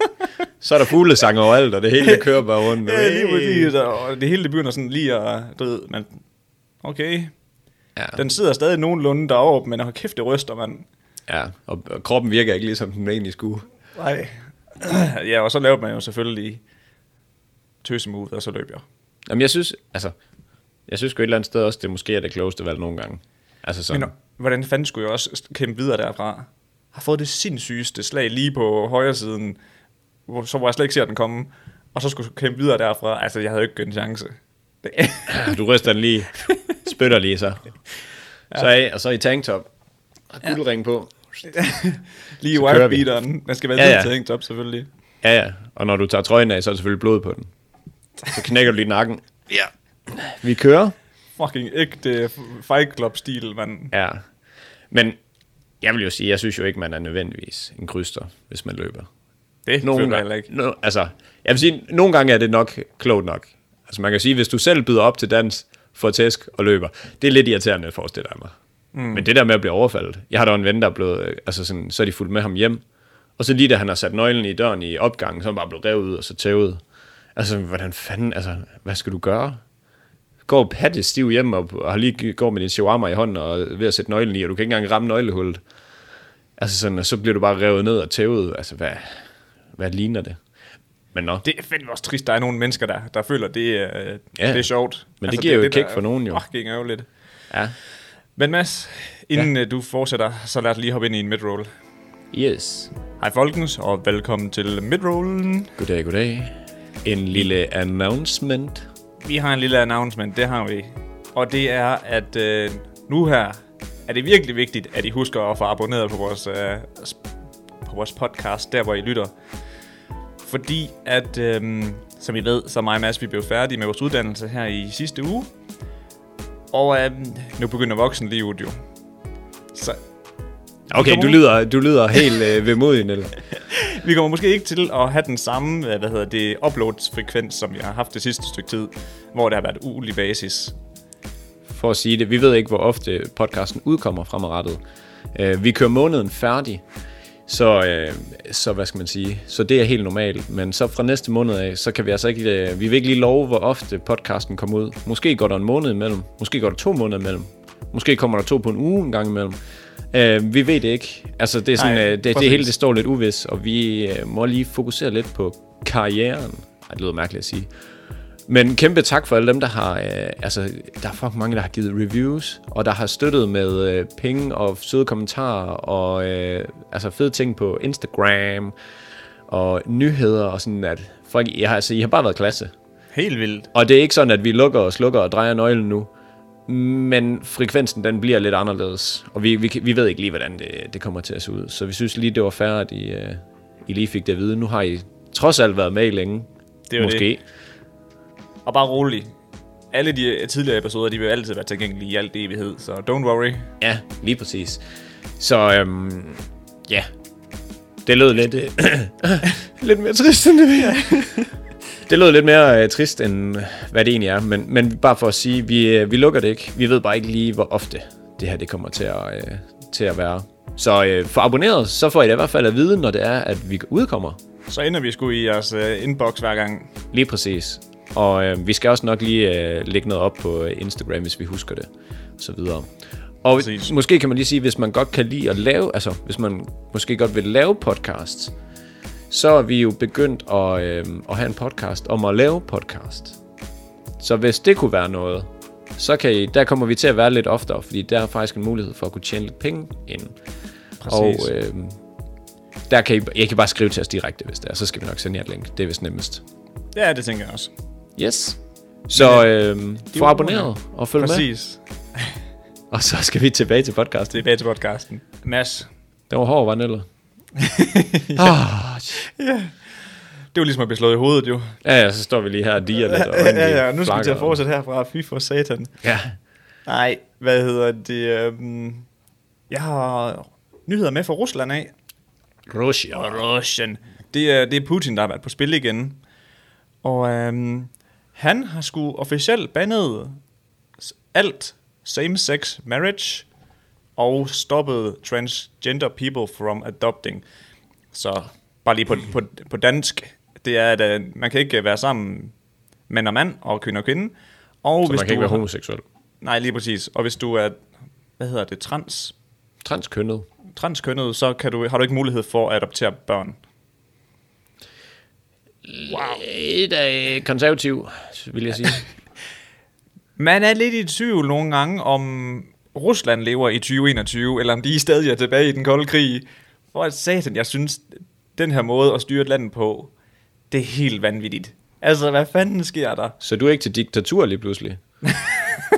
Så er der fuglesang overalt, og det hele det kører bare rundt. ja, lige præcis, og det hele det begynder sådan lige at, du ved, man, okay, Ja. den sidder stadig nogenlunde deroppe, men hold kæft, det ryster, mand. ja. Og, og, kroppen virker ikke ligesom den egentlig skulle. Nej. ja, og så lavede man jo selvfølgelig tøsemove, og så løb jeg. Jamen, jeg synes, altså, jeg synes sgu et eller andet sted også, det måske er det klogeste valg nogle gange. Altså sådan, Men hvordan fanden skulle jeg også kæmpe videre derfra? Har fået det sindssygeste slag lige på højre siden, hvor, så hvor jeg slet ikke ser den komme, og så skulle jeg kæmpe videre derfra. Altså, jeg havde jo ikke en chance. Du ryster den lige. Spytter lige så. Så af, og så i tanktop. Og guldring på. lige vi. wirebeateren. Man skal være Ja, ja, ja. ja. til top, selvfølgelig. Ja, ja. Og når du tager trøjen af, så er der selvfølgelig blod på den. Så knækker du lige nakken. Ja. Vi kører. Fucking ægte Fight Club-stil, mand. Ja. Men jeg vil jo sige, jeg synes jo ikke, man er nødvendigvis en kryster, hvis man løber. Det nogle føler jeg ikke. No, altså, jeg vil sige, nogle gange er det nok klogt nok. Altså man kan sige, hvis du selv byder op til dans, får tæsk og løber, det er lidt irriterende, forestiller jeg mig. Mm. Men det der med at blive overfaldet. Jeg har da en ven, der er blevet, øh, altså sådan, så er de fulgt med ham hjem, og så lige da han har sat nøglen i døren i opgangen, så er han bare blevet revet ud og så tævet. Altså, hvordan fanden, altså, hvad skal du gøre? Går patte stiv hjem og, og har lige går med din shawarma i hånden og ved at sætte nøglen i, og du kan ikke engang ramme nøglehullet. Altså sådan, og så bliver du bare revet ned og tævet. Altså, hvad, hvad ligner det? Men nå, Det er fandme også trist, der er nogle mennesker, der, der føler, det er, Ja. det er sjovt. Altså, Men det giver jo er et der for nogen, jo. Fucking ærgerligt. ja. Men Mads, inden ja. du fortsætter, så lad os lige hoppe ind i en midroll. Yes. Hej folkens, og velkommen til midrollen. Goddag, goddag. En lille announcement. Vi har en lille announcement, det har vi. Og det er, at øh, nu her er det virkelig vigtigt, at I husker at få abonneret på vores, øh, på vores podcast, der hvor I lytter. Fordi at, øh, som I ved, så mig og Mads, vi blev færdige med vores uddannelse her i sidste uge. Og øh, nu begynder voksenlivet jo. Så Okay, du lyder, du lyder helt øh, vemodig, Niel. vi kommer måske ikke til at have den samme, øh, hvad hedder det, uploads-frekvens, som jeg har haft det sidste stykke tid, hvor det har været ulig basis. For at sige det, vi ved ikke, hvor ofte podcasten udkommer fremadrettet. Øh, vi kører måneden færdig, så, øh, så hvad skal man sige, så det er helt normalt. Men så fra næste måned af, så kan vi altså ikke, øh, vi vil ikke lige love, hvor ofte podcasten kommer ud. Måske går der en måned imellem, måske går der to måneder imellem, måske kommer der to på en uge en gang imellem. Øh, vi ved det ikke. Altså, det er sådan, Nej, øh, det, det hele det står lidt uvis, og vi øh, må lige fokusere lidt på karrieren. Ej, det lyder mærkeligt at sige. Men kæmpe tak for alle dem, der har... Øh, altså, der er fucking mange, der har givet reviews, og der har støttet med øh, penge og søde kommentarer, og øh, altså fede ting på Instagram, og nyheder, og sådan at... Folk, jeg har, altså, I har bare været klasse. Helt vildt. Og det er ikke sådan, at vi lukker og slukker og drejer nøglen nu. Men frekvensen, den bliver lidt anderledes. Og vi, vi, vi ved ikke lige, hvordan det, det kommer til at se ud. Så vi synes lige, det var fair, at I, uh, I lige fik det at vide. Nu har I trods alt været med længe. Det er Måske. det. Og bare rolig. Alle de øh, tidligere episoder, de vil altid være tilgængelige i alt evighed, så don't worry. Ja, lige præcis. Så øhm, ja, det lød lidt, øh, lidt mere trist, end det vil. det lød lidt mere øh, trist, end hvad det egentlig er. Men, men bare for at sige, vi, øh, vi lukker det ikke. Vi ved bare ikke lige, hvor ofte det her det kommer til at, øh, til at være. Så øh, for abonneret, så får I da i hvert fald at vide, når det er, at vi udkommer. Så ender vi sgu i jeres uh, inbox hver gang. Lige præcis. Og øh, vi skal også nok lige øh, lægge noget op på øh, Instagram, hvis vi husker det, og så videre. Og Præcis. måske kan man lige sige, hvis man godt kan lide at lave, altså hvis man måske godt vil lave podcasts, så er vi jo begyndt at, øh, at have en podcast om at lave podcast. Så hvis det kunne være noget, så kan I, der kommer vi til at være lidt oftere, fordi der er faktisk en mulighed for at kunne tjene lidt penge ind. Og Præcis. øh, der kan I, jeg kan bare skrive til os direkte, hvis det er, så skal vi nok sende jer et link. Det er vist nemmest. Ja, det tænker jeg også. Yes. Så øh, få var abonneret og følg med. Præcis. Og så skal vi tilbage til podcast. Tilbage til podcasten. Mads, Det var hård, var den eller? ah, det var ligesom at blive slået i hovedet, jo. ja, ja, så står vi lige her og diger lidt. Og ja, ja, ja, nu skal vi til at fortsætte herfra. Fy for satan. Ja. Nej, hvad hedder det? Øhm, jeg har nyheder med fra Rusland af. Russia. Russian. Det er, det er Putin, der har været på spil igen. Og øhm, han har sgu officielt bandet alt same-sex marriage og stoppet transgender people from adopting. Så bare lige på, på, på dansk, det er, at øh, man kan ikke være sammen mand og mand og kvinde og kvinde. Og Så man kan ikke være homoseksuel. Nej, lige præcis. Og hvis du er, hvad hedder det, trans, Transkønnet. transkønnet, så kan du, har du ikke mulighed for at adoptere børn. Wow. Et af konservativ, vil jeg sige. Man er lidt i tvivl nogle gange, om Rusland lever i 2021, eller om de stadig er tilbage i den kolde krig. For at satan, jeg synes, den her måde at styre et land på, det er helt vanvittigt. Altså, hvad fanden sker der? Så du er ikke til diktatur lige pludselig?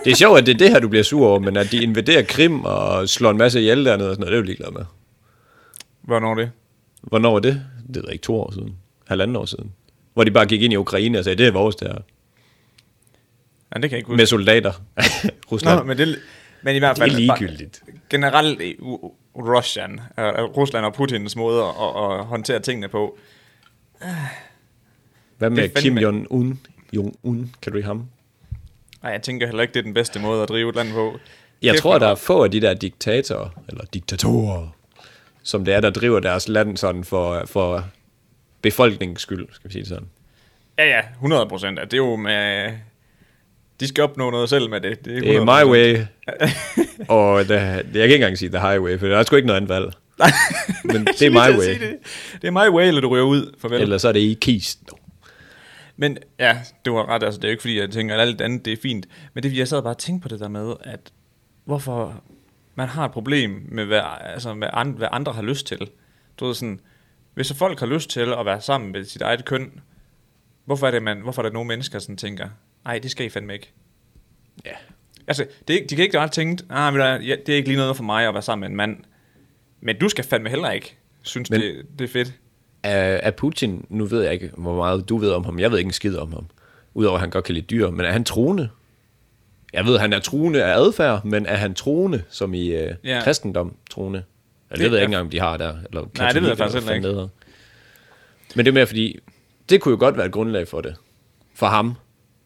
det er sjovt, at det er det her, du bliver sur over, men at de invaderer Krim og slår en masse ihjel dernede og sådan noget, det er du ligeglad med. Hvornår er det? Hvornår var det? Det jeg ikke, to år siden. Halvanden år siden. Hvor de bare gik ind i Ukraine og sagde, det er vores der. Ja, det kan jeg ikke huske. Med soldater. Rusland. Nå, men, det, men i hvert det er fald... ligegyldigt. Generelt i Rusland, uh, Rusland og Putins måde at, at, håndtere tingene på, Hvad med Kim Jong-un? Jong-un, kan du ham? Nej, jeg tænker heller ikke, det er den bedste måde at drive et land på. Jeg Kæft, tror, der er få af de der diktatorer, eller diktatorer, som det er, der driver deres land sådan for, for befolkningens skyld, skal vi sige sådan. Ja, ja, 100 procent. Det er jo med... De skal opnå noget selv med det. Det er, Det er 100%. my way, og the, jeg kan ikke engang sige the highway, for der er sgu ikke noget andet valg. Men det er my way. Det. det er my way, eller du ryger ud. Farvel. Eller så er det i kisten. Men ja, det var ret. Altså, det er jo ikke fordi, jeg tænker, at alt andet det er fint. Men det er fordi, jeg sad bare og tænkte på det der med, at hvorfor man har et problem med, hvad, altså, hvad, andre, hvad andre har lyst til. Du ved sådan, hvis så folk har lyst til at være sammen med sit eget køn, hvorfor er det, man, hvorfor er der nogle mennesker, som tænker, nej, det skal I fandme ikke. Ja. Altså, det de kan ikke bare tænke, ah, men der, ja, det er ikke lige noget for mig at være sammen med en mand. Men du skal fandme heller ikke synes, Men- det, det er fedt. Er, er Putin, nu ved jeg ikke, hvor meget du ved om ham, jeg ved ikke en skid om ham, udover at han godt kan lide dyr, men er han troende? Jeg ved, han er troende af adfærd, men er han troende, som i øh, Ja. kristendom troende? Eller det, Det ved jeg ikke engang, om de har der. Eller det ved jeg faktisk heller ikke. hedder. Men det er mere fordi, det kunne jo godt være et grundlag for det. For ham,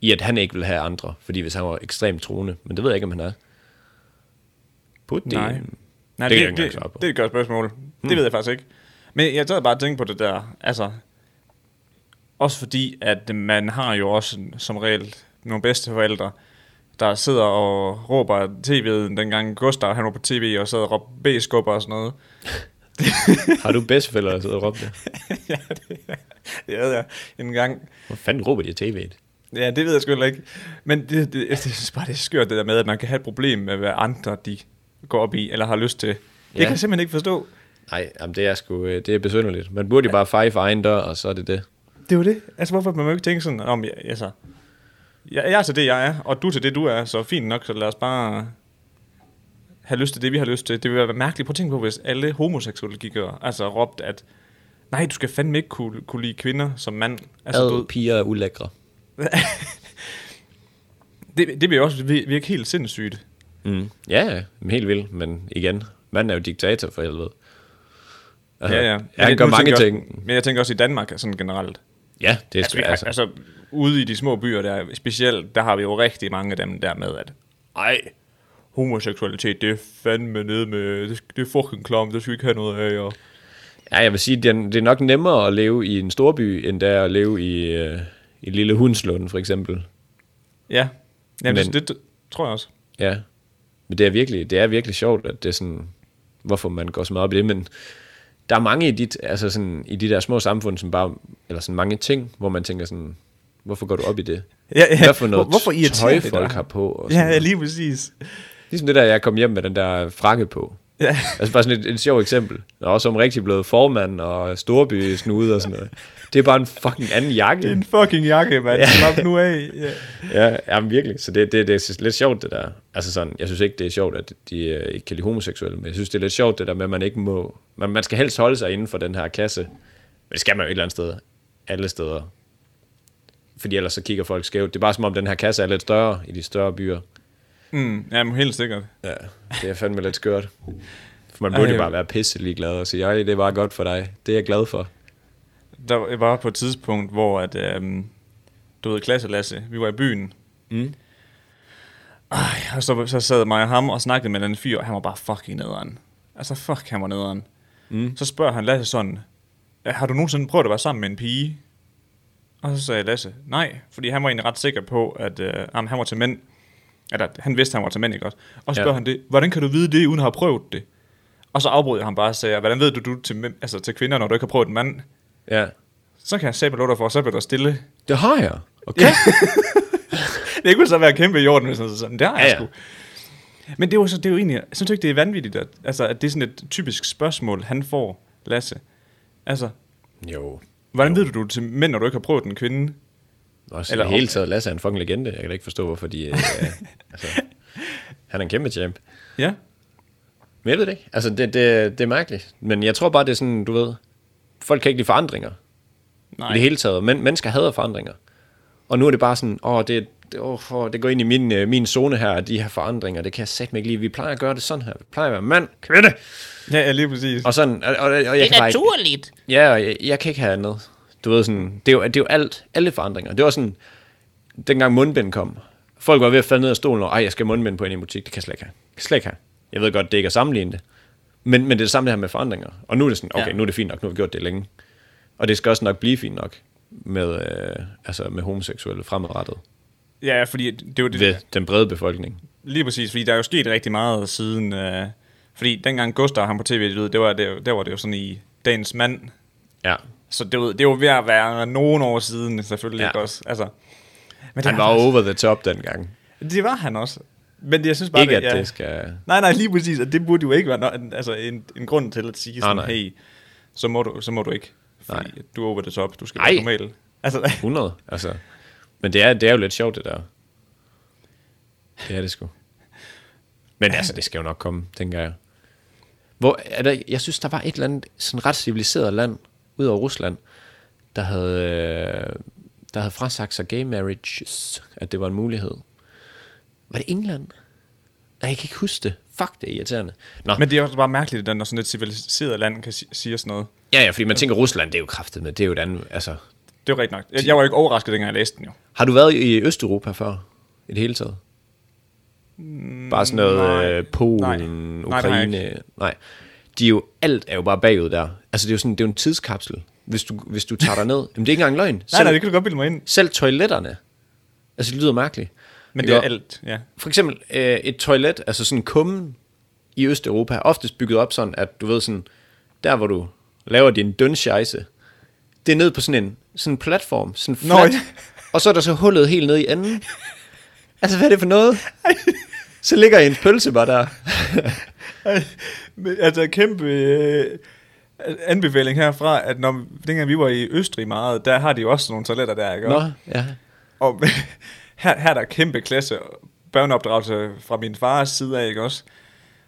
i at han ikke vil have andre, fordi hvis han var ekstremt troende, men det ved jeg ikke, om han er. Putin. Nej. Nej, Det det, det, det, det er et godt spørgsmål. Hmm. Det ved jeg faktisk ikke. Men jeg sad bare og tænkte på det der, altså, også fordi, at man har jo også som regel nogle bedsteforældre, der sidder og råber tv'et, dengang Gustav han var på tv og sad og råbte B-skubber og sådan noget. Har du bedstefælder, der sidder og råber det? ja, det, det havde jeg en gang. Hvor fanden råber de tv'et? Ja, det ved jeg sgu heller ikke. Men det, det, jeg synes bare, det er skørt det der med, at man kan have et problem med, hvad andre de går op i, eller har lyst til. Det Ja. kan jeg simpelthen ikke forstå. Nej, jamen det er sgu, øh, det er besynderligt. Man burde jo bare feje for egen dør, og så er det det. Det er jo det. Altså, hvorfor man må ikke tænke sådan, om jeg, altså, jeg, jeg er til det, jeg er, og du til det, du er, så fint nok, så lad os bare have lyst til det, vi har lyst til. Det vil være mærkeligt. Prøv at tænke på, hvis alle homoseksuelle gik og altså, råbte, at nej, du skal fandme ikke kunne, kunne lide kvinder som mand. Altså, Ad, du, piger er ulækre. Det, det vil jo også vir- virke helt sindssygt. Mm. Ja, ja, helt vildt, men igen, manden er jo diktator for helvede. Altså, ja, ja. Men han det- gør mange ting. Også, men jeg tænker også i Danmark sådan generelt. Ja, det er Altså, vi har, altså, altså, ude i de små byer, der specielt, der har vi jo rigtig mange af dem der med, at ej, homoseksualitet, det er fandme nede med, det, det er fucking klam, det skal vi ikke have noget af, og ja, jeg vil sige, det er, det er nok nemmere at leve i en storby, end det er at leve i, øh, i lille Hundslund, for eksempel. ja, Jamen, Men- det, det, tror jeg også. Ja, men det er virkelig, det er virkelig sjovt, at det er sådan, hvorfor man går så meget op i det, men der er mange i, dit, altså sådan, i de der små samfund, som bare, eller sådan mange ting, hvor man tænker sådan, hvorfor går du op i det? Ja, ja. Hvad for noget Hvorfor tøj folk har på? Og Ja, sådan ja, lige præcis. Ligesom det der, jeg kom hjem med den der frakke på. Ja. Altså bare sådan et, et sjovt eksempel. Og som rigtig blevet formand og storby snude og sådan noget. Det er bare en fucking anden jakke. Det er en fucking jakke, mand. Ja. Slap nu af. Ja. Ja, jamen virkelig. Så det, det, det er lidt sjovt, det der. Altså sådan, jeg synes ikke, det er sjovt, at de øh, ikke kan lide homoseksuelle, men jeg synes, det er lidt sjovt, det der med, at man ikke må... Man, man skal helst holde sig inden for den her kasse. Men det skal man jo et eller andet sted. Alle steder. Fordi ellers så kigger folk skævt. Det er bare som om, den her kasse er lidt større i de større byer. Mm, jamen, helt sikkert. Ja, det er fandme lidt skørt. For man burde Ej, jo bare være pisse glad og sige, ej, det er bare godt for dig. Det er jeg glad for. Der var på et tidspunkt, hvor at, øhm, du ved, klasse Lasse, vi var i byen. Mm. Ej, og så, så sad mig og ham og snakkede med den fyr, og han var bare fucking nederen. Altså, fuck, han var nederen. Mm. Så spørger han Lasse sådan, "Øh, har du nogensinde prøvet at være sammen med en pige? Og så sagde Lasse, nej, fordi han var egentlig ret sikker på, at øh, han var til mænd. Eller, han vidste, han var til mænd, ikke også? Og så spørger Ja. han det, hvordan kan du vide det, uden at have prøvet det? Og så afbrød jeg ham bare og sagde, hvordan ved du, du til, mænd, altså, til kvinder, når du ikke har prøvet en mand? Ja. Så kan jeg sætte dig for, så bliver der stille. Det har jeg. Okay. Ja. det kunne så være kæmpe i orden, hvis han sagde sådan, det har jeg Ja, ja, sgu. Men det er jo, så, det er jo egentlig, jeg synes ikke, det er vanvittigt, at, altså, at det er sådan et typisk spørgsmål, han får, Lasse. Altså, Jo. hvordan ved du, du til mænd, når du ikke har prøvet en kvinde? Også Eller i hele taget, Lasse er en fucking legende. Jeg kan da ikke forstå, hvorfor de... Øh, altså, han er en kæmpe champ. Ja. Men jeg ved det ikke. Altså, det, det, det er mærkeligt. Men jeg tror bare, det er sådan, du ved... Folk kan ikke lide forandringer. Nej. I det hele taget. Men mennesker hader forandringer. Og nu er det bare sådan, åh, det, det, åh, det går ind i min, øh, min zone her, de her forandringer. Det kan jeg sætte mig ikke lide. Vi plejer at gøre det sådan her. Vi plejer at være mand, kvinde. Ja, ja, lige præcis. Og sådan, og, og, og jeg Det kan er bare ikke, naturligt. Ja, og jeg, jeg kan ikke have andet. Du ved sådan, det er jo, det er jo alt, alle forandringer. Det var sådan, dengang mundbind kom. Folk var ved at falde ned af stolen, og ej, jeg skal mundbind på en butik. Det kan jeg slet ikke have. Det kan slet ikke have. Jeg ved godt, det ikke er sammenlignet det. Men, men det er det samme det her med forandringer. Og nu er det sådan, okay, Ja. nu er det fint nok, nu har vi gjort det længe. Og det skal også nok blive fint nok med, øh, altså med homoseksuelle fremadrettet. Ja, fordi det er jo det, Ved den brede befolkning. Lige præcis, fordi der er jo sket rigtig meget siden... Øh, fordi dengang Gustav ham på tv, ved, det var, det, der var det jo sådan i dagens mand. Ja. Så det, var- det var ved at være nogen år siden, selvfølgelig Ja. ikke også. Altså, men det Han er var over the top dengang. Det var han også. Men det, jeg synes bare, Ikke, at det, ja. det skal... Nej, nej, lige præcis. Og det burde jo ikke være no, altså en, en grund til at sige sådan, nej. hey, så må du, så må du ikke. Fordi Nej. du er over the top, du skal Ej. være normal. Altså, 100, altså. Men det er, det er jo lidt sjovt, det der. Det er det sgu. Men altså, det skal jo nok komme, tænker jeg. Hvor, er der, jeg synes, der var et eller andet sådan ret civiliseret land, ud over Rusland, der havde, øh, der havde frasagt sig gay marriages, at det var en mulighed. Var det England? Nej, jeg kan ikke huske det. Fuck, det er irriterende. Nå, Men, det er også bare mærkeligt, at når sådan et civiliseret land kan si- sige sådan noget. ja, ja, fordi man tænker, Rusland, det er jo kraftet med, det er jo et andet, altså. Det er jo rigtigt nok. Jeg, jeg var jo ikke overrasket, dengang jeg læste den jo. Har du været i Østeuropa før? I det hele taget? Bare sådan noget nej. øh, Polen, Nej. Nej, Ukraine. Nej, De er jo, alt er jo bare bagud der. Altså det er jo sådan, det er jo en tidskapsel. Hvis du, hvis du tager dig ned. Jamen det er ikke engang løgn. Nej, Selv, nej, det kan du godt bilde mig ind. selv toiletterne. Altså det lyder mærkeligt. Men det er alt, ja. For eksempel øh, et toilet, altså sådan kummen i Østeuropa, er oftest bygget op sådan, at du ved sådan, der hvor du laver din dønscheisse, det er ned på sådan en sådan en platform, sådan Nå, flat, ja. og så er der så hullet helt ned i enden. Altså, hvad er det for noget? Så ligger en pølse bare der. Altså kæmpe øh, anbefaling herfra, at når, dengang vi var i Østrig meget, der har de jo også nogle toiletter der, ikke? Nå, ja. Og her, her er der kæmpe klasse børneopdragelse fra min fars side af, ikke også?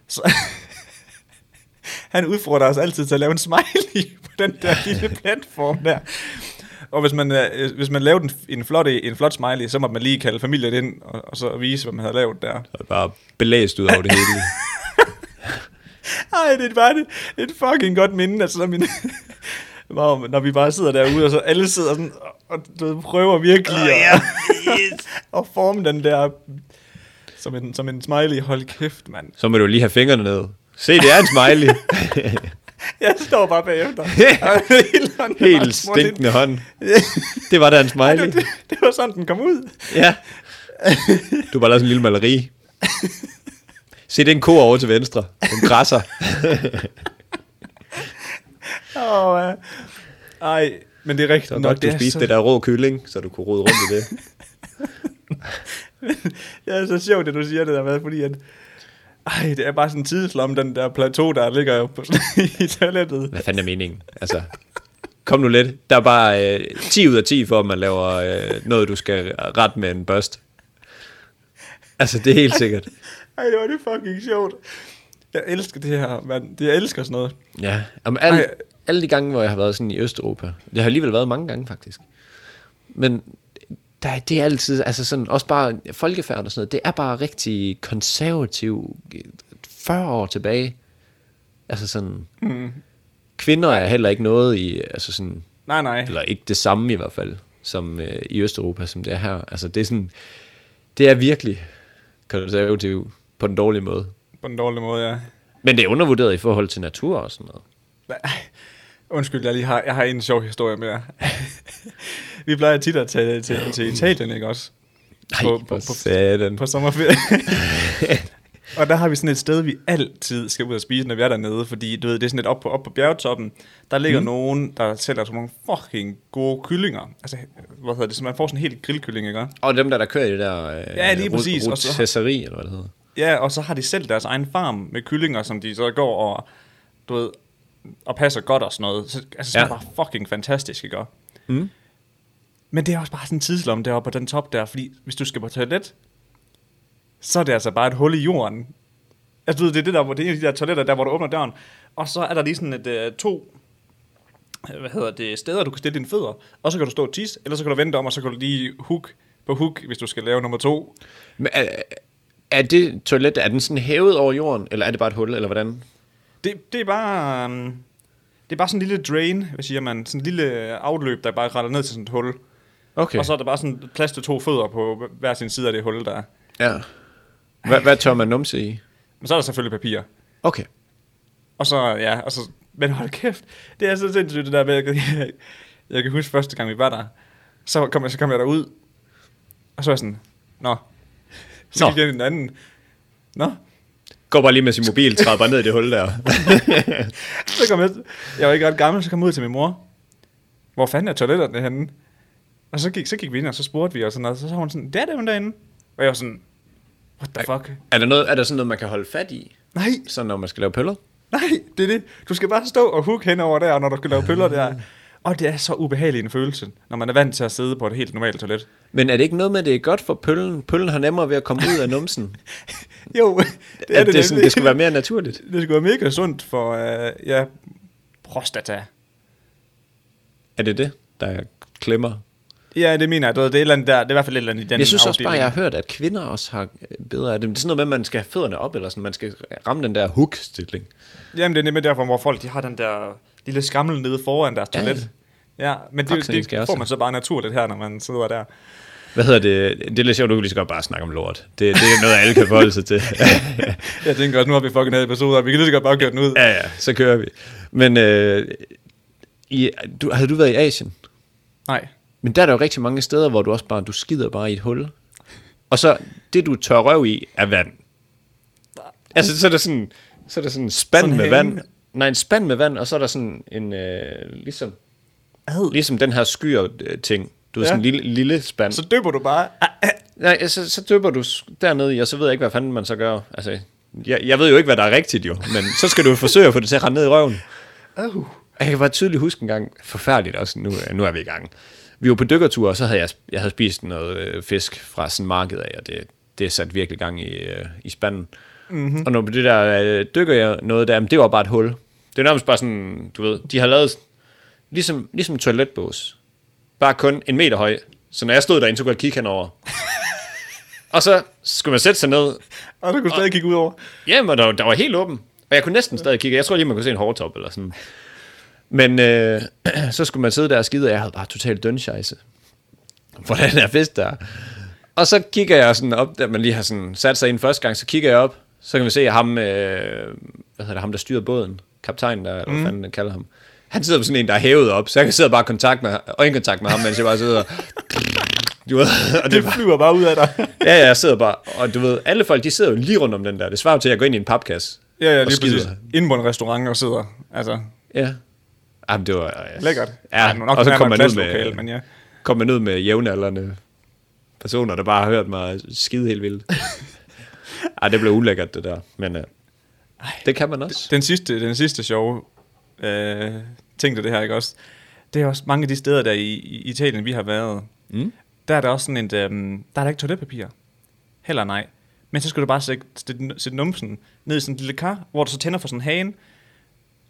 Så, han udfordrer os altid til at lave en smiley på den der lille platform der. Og hvis man, øh, hvis man lavede en, en, flot, en flot smiley, så måtte man lige kalde familien ind, og, og så vise, hvad man havde lavet der. Og bare belæst ud over det hele. Ej, det er bare et fucking godt minde, altså, når, min, hvor, når vi bare sidder derude, og så alle sidder sådan, og, du prøver virkelig Åh, at, ja, at forme den der, som en, som en smiley, hold kæft, mand. Så må du lige have fingrene ned. Se, det er en smiley. Jeg står bare bagefter. Helt, Helt stinkende hånd. Det var da en smiley. det, det, det, var sådan, den kom ud. Ja. Du bare lavet sådan en lille maleri. Se, det er en ko over til venstre. Den græsser. Åh, uh, ej, men det er rigtigt Så nok. godt, du spiste så, det der rå kylling, så du kunne rode rundt i det. Det er så sjovt, det du siger det der med, fordi at, ej, det er bare sådan en tidslomme, den der plateau, der ligger jo på, i toilettet. Hvad fanden er meningen? Altså, kom nu lidt. Der er bare øh, 10 ud af 10 for, at man laver øh, noget, du skal rette med en børst. Altså, det er helt sikkert. Ej, det var det fucking sjovt. Jeg elsker det her, mand. Det, jeg elsker sådan noget. Ja, Jamen, alle, Ej. alle de gange, hvor jeg har været sådan i Østeuropa, det har alligevel været mange gange faktisk, men der, er- det er altid, altså sådan, også bare folkefærd og sådan noget, det er bare rigtig konservativ 40 år tilbage. Altså sådan, Mm. kvinder er heller ikke noget i, altså sådan, Nej, nej. eller ikke det samme i hvert fald, som øh, i Østeuropa, som det er her. Altså det er sådan, det er virkelig konservativ på den dårlige måde. På den dårlige måde, ja. Men det er undervurderet i forhold til natur og sådan noget. Ej, Undskyld, jeg, lige har, jeg har en sjov historie mere. Vi plejer tit at tage til, til Italien, ikke også? På- på, på- på, på- sommerferie. og der har vi sådan et sted, vi altid skal ud og spise, når vi er dernede, fordi du ved, det er sådan et op på, op på bjergtoppen, der ligger mm. nogen, der sælger sådan nogle fucking gode kyllinger. Altså, hvad hedder det, så man får sådan en helt grillkylling, ikke? Og dem der, der kører i det der... Øh, Ja, lige præcis, og så- Rotisserie, eller hvad det hedder. Ja, og så har de selv deres egen farm med kyllinger, som de så går og, du ved, og passer godt og sådan noget. Så, altså, så Ja. er det bare fucking fantastisk, ikke? Mm. Men det er også bare sådan en tidslomme deroppe på den top der, fordi hvis du skal på toilet, så er det altså bare et hul i jorden. Altså, du ved, det er det der, hvor det er en af de der toiletter, der hvor du åbner døren, og så er der lige sådan et uh, to, øh, hvad hedder det, steder, du kan stille dine fødder, og så kan du stå og tisse, eller så kan du vente om, og så kan du lige hook på hook, hvis du skal lave nummer to. Men er, det toilet, er den sådan hævet over jorden, eller er det bare et hul, eller hvordan? Det, det er bare... Um, Det er bare sådan en lille drain, hvad siger man? Sådan en lille afløb, der bare retter ned til sådan et hul. Okay. Og så er der bare sådan plads til to fødder på hver sin side af det hul, der er. Ja. Hvad, hvad tør man numse i? Men så er der selvfølgelig papir. Okay. Og så, ja, og så, men hold kæft, det er så sindssygt det der med, jeg, jeg, jeg kan huske første gang vi var der, så kom jeg, så kom jeg derud, og så var jeg sådan, nå, så Nå. gik jeg den anden, nå, Går bare lige med sin mobil, træder bare ned i det hul der. så kom jeg, jeg var ikke ret gammel, så kom jeg ud til min mor, hvor fanden er toiletterne henne? Og så gik, så gik vi ind, og så spurgte vi, og sådan noget, så sagde hun sådan, det er dem derinde. Og jeg var sådan, what the fuck? er, der noget, er der sådan noget, man kan holde fat i? Nej, Så når man skal lave pøller? Nej, det er det. Du skal bare stå og hook henover der, når du skal lave pøller der. Og det er så ubehagelig en følelse, når man er vant til at sidde på et helt normalt toilet. Men er det ikke noget med, at det er godt for pøllen? Pøllen har nemmere ved at komme ud af numsen. Jo, det er at det, det, sådan, det skulle være mere naturligt. Det skulle være mega sundt for, uh, ja, prostata. Er det det, der klemmer? Ja, det mener jeg. Det er, et eller andet der, det er i hvert fald et eller andet i den Jeg synes også bare, afdeling. jeg har hørt, at kvinder også har øh, bedre af det. Det er sådan noget med, at man skal have fødderne op, eller sådan, man skal ramme den der hook-stilling. Jamen, det er nemlig derfor, hvor folk de har den der lille skammel nede foran deres Ja, toilet. Ja, men det, det skal får man så bare naturligt her, når man sidder der. Hvad hedder det? Det er lidt sjovt, du kan lige så godt bare snakke om lort. Det, det er noget, alle kan forholde sig til. Jeg tænker også, nu har vi fucking havde episoder, vi kan lige så godt bare køre den ud. ja, ja, så kører vi. Men øh, i, du, havde du været i Asien? Nej. Men der er der jo rigtig mange steder, hvor du også bare, du skider bare i et hul. Og så, det du tør røv i, er vand. Altså, så er der sådan, så er der sådan en spand Sådan med en vand. hænge. Nej, en spand med vand, og så er der sådan en, øh, ligesom, Ad. ligesom den her skyer-ting. Du ved, Ja. sådan en lille, lille spand. Så døber du bare. Ah, ah. Nej, så, så dypper du dernede i, og så ved jeg ikke, hvad fanden man så gør. Altså, jeg, jeg ved jo ikke, hvad der er rigtigt jo, men så skal du forsøge at få det til at rende ned i røven. Og Jeg kan bare tydeligt huske en gang, forfærdeligt også, nu, nu er vi i gang. Vi var på dykkertur, og så havde jeg, jeg havde spist noget øh, fisk fra sådan en marked af, og det, det satte virkelig gang i, øh, i spanden. Mm-hmm. Og når det der øh, dykker jeg noget der, men det var bare et hul. Det er nærmest bare sådan, du ved, de har lavet ligesom, ligesom toiletbås. Bare kun en meter høj. Så når jeg stod derinde, så kunne jeg kigge henover. og så skulle man sætte sig ned, Og du kunne stadig kigge ud over. Jamen, der, der var helt åben. Og jeg kunne næsten stadig kigge. Jeg tror lige, man kunne se en hårdtop eller sådan. Men øh, så skulle man sidde der og skide, og jeg havde bare totalt dønscheisse. For den her fest der. Og så kigger jeg sådan op, da man lige har sådan sat sig ind første gang, så kigger jeg op, så kan vi se ham, øh, hvad hedder det, ham der styrede båden, kaptajnen der, eller hvad fanden den kalder ham. Han sidder på sådan en, der er hævet op, så jeg kan sidde bare i kontakt med, øjenkontakt med ham, mens jeg bare sidder du ved, og det, Det flyver bare ud af dig. Ja, ja, jeg sidder bare, og du ved, alle folk, de sidder jo lige rundt om den der. Det svarer til, at jeg går ind i en papkasse. ja, ja, Og lige præcis. Inde på en restaurant og sidder. Altså, Ja. Jamen, det var... Ja, lækkert. Ja, nu nok og så kom man, ud med, men ja. kom man ud med jævnaldrende personer, der bare har hørt mig skide helt vildt. Ej, det blev ulækkert, det der. Men uh, det kan man også. Den sidste, den sidste sjove øh, til det her, ikke også? Det er også mange af de steder, der i, i Italien, vi har været, Mm. der er der også sådan et, øhm, der er der ikke toiletpapir. Heller nej. Men så skal du bare sætte, sætte, sætte numsen ned i sådan et lille kar, hvor du så tænder for sådan en hane,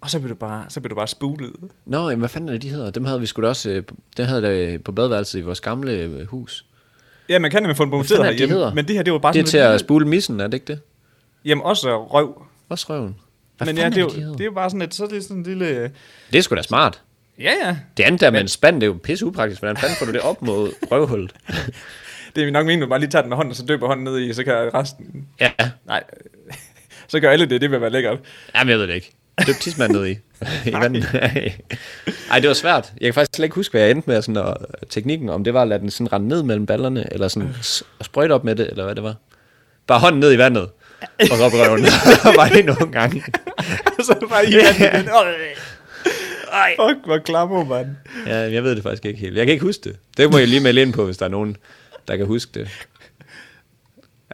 og så bliver du bare, så bliver du bare spulet. Nå, jamen, hvad fanden er det, de hedder? Dem havde vi sgu da også... øh, Den havde der på badeværelset i vores gamle øh, hus. Ja, man kan nemlig få en er de hedder? herhjemme, men det her, det var bare Det er sådan til at spule missen, er det ikke det? Jamen også røv. Også røven. Hvad men ja, det er, jo, det er jo bare sådan et, så er det sådan et lille... Det er sgu da smart. Ja, ja. Det andet der med en spand, det er jo pisse upraktisk. Hvordan fanden får du det op mod røvhullet? Det er vi nok meningen, at du bare lige tager den med hånden, og så døber hånden ned i, så kan resten... Ja, Nej, så gør alle det, det vil være lækkert. Jamen, jeg ved det ikke. Døb tidsmand ned i. I vandet. Ej, det var svært. Jeg kan faktisk slet ikke huske, hvad jeg endte med sådan, og teknikken, om det var at lade den sådan rende ned mellem ballerne, eller sådan sprøjte op med det, eller hvad det var. Bare hånden ned i vandet, og så op i røven. bare lige nogle gange. så det bare i vandet. Ej. Fuck, hvor klammer, mand. Ja, jeg ved det faktisk ikke helt. Jeg kan ikke huske det. Det må jeg lige melde ind på, hvis der er nogen, der kan huske det.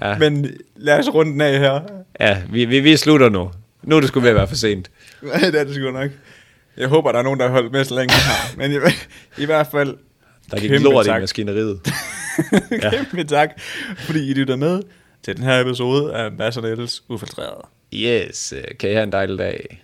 Ja, Men lad os runde den af her. ja vi, vi, vi slutter nu. Nu er det sgu ved at være for sent. Ja, det er det sgu nok. Jeg håber, der er nogen, der har holdt med så længe her. Men i, i hvert fald, Der gik lort i tak. maskineriet. ja. kæmpe tak, fordi I lytter med til den her episode af Mads og Niels Ufiltreret. Yes, øh, kan I have en dejlig dag.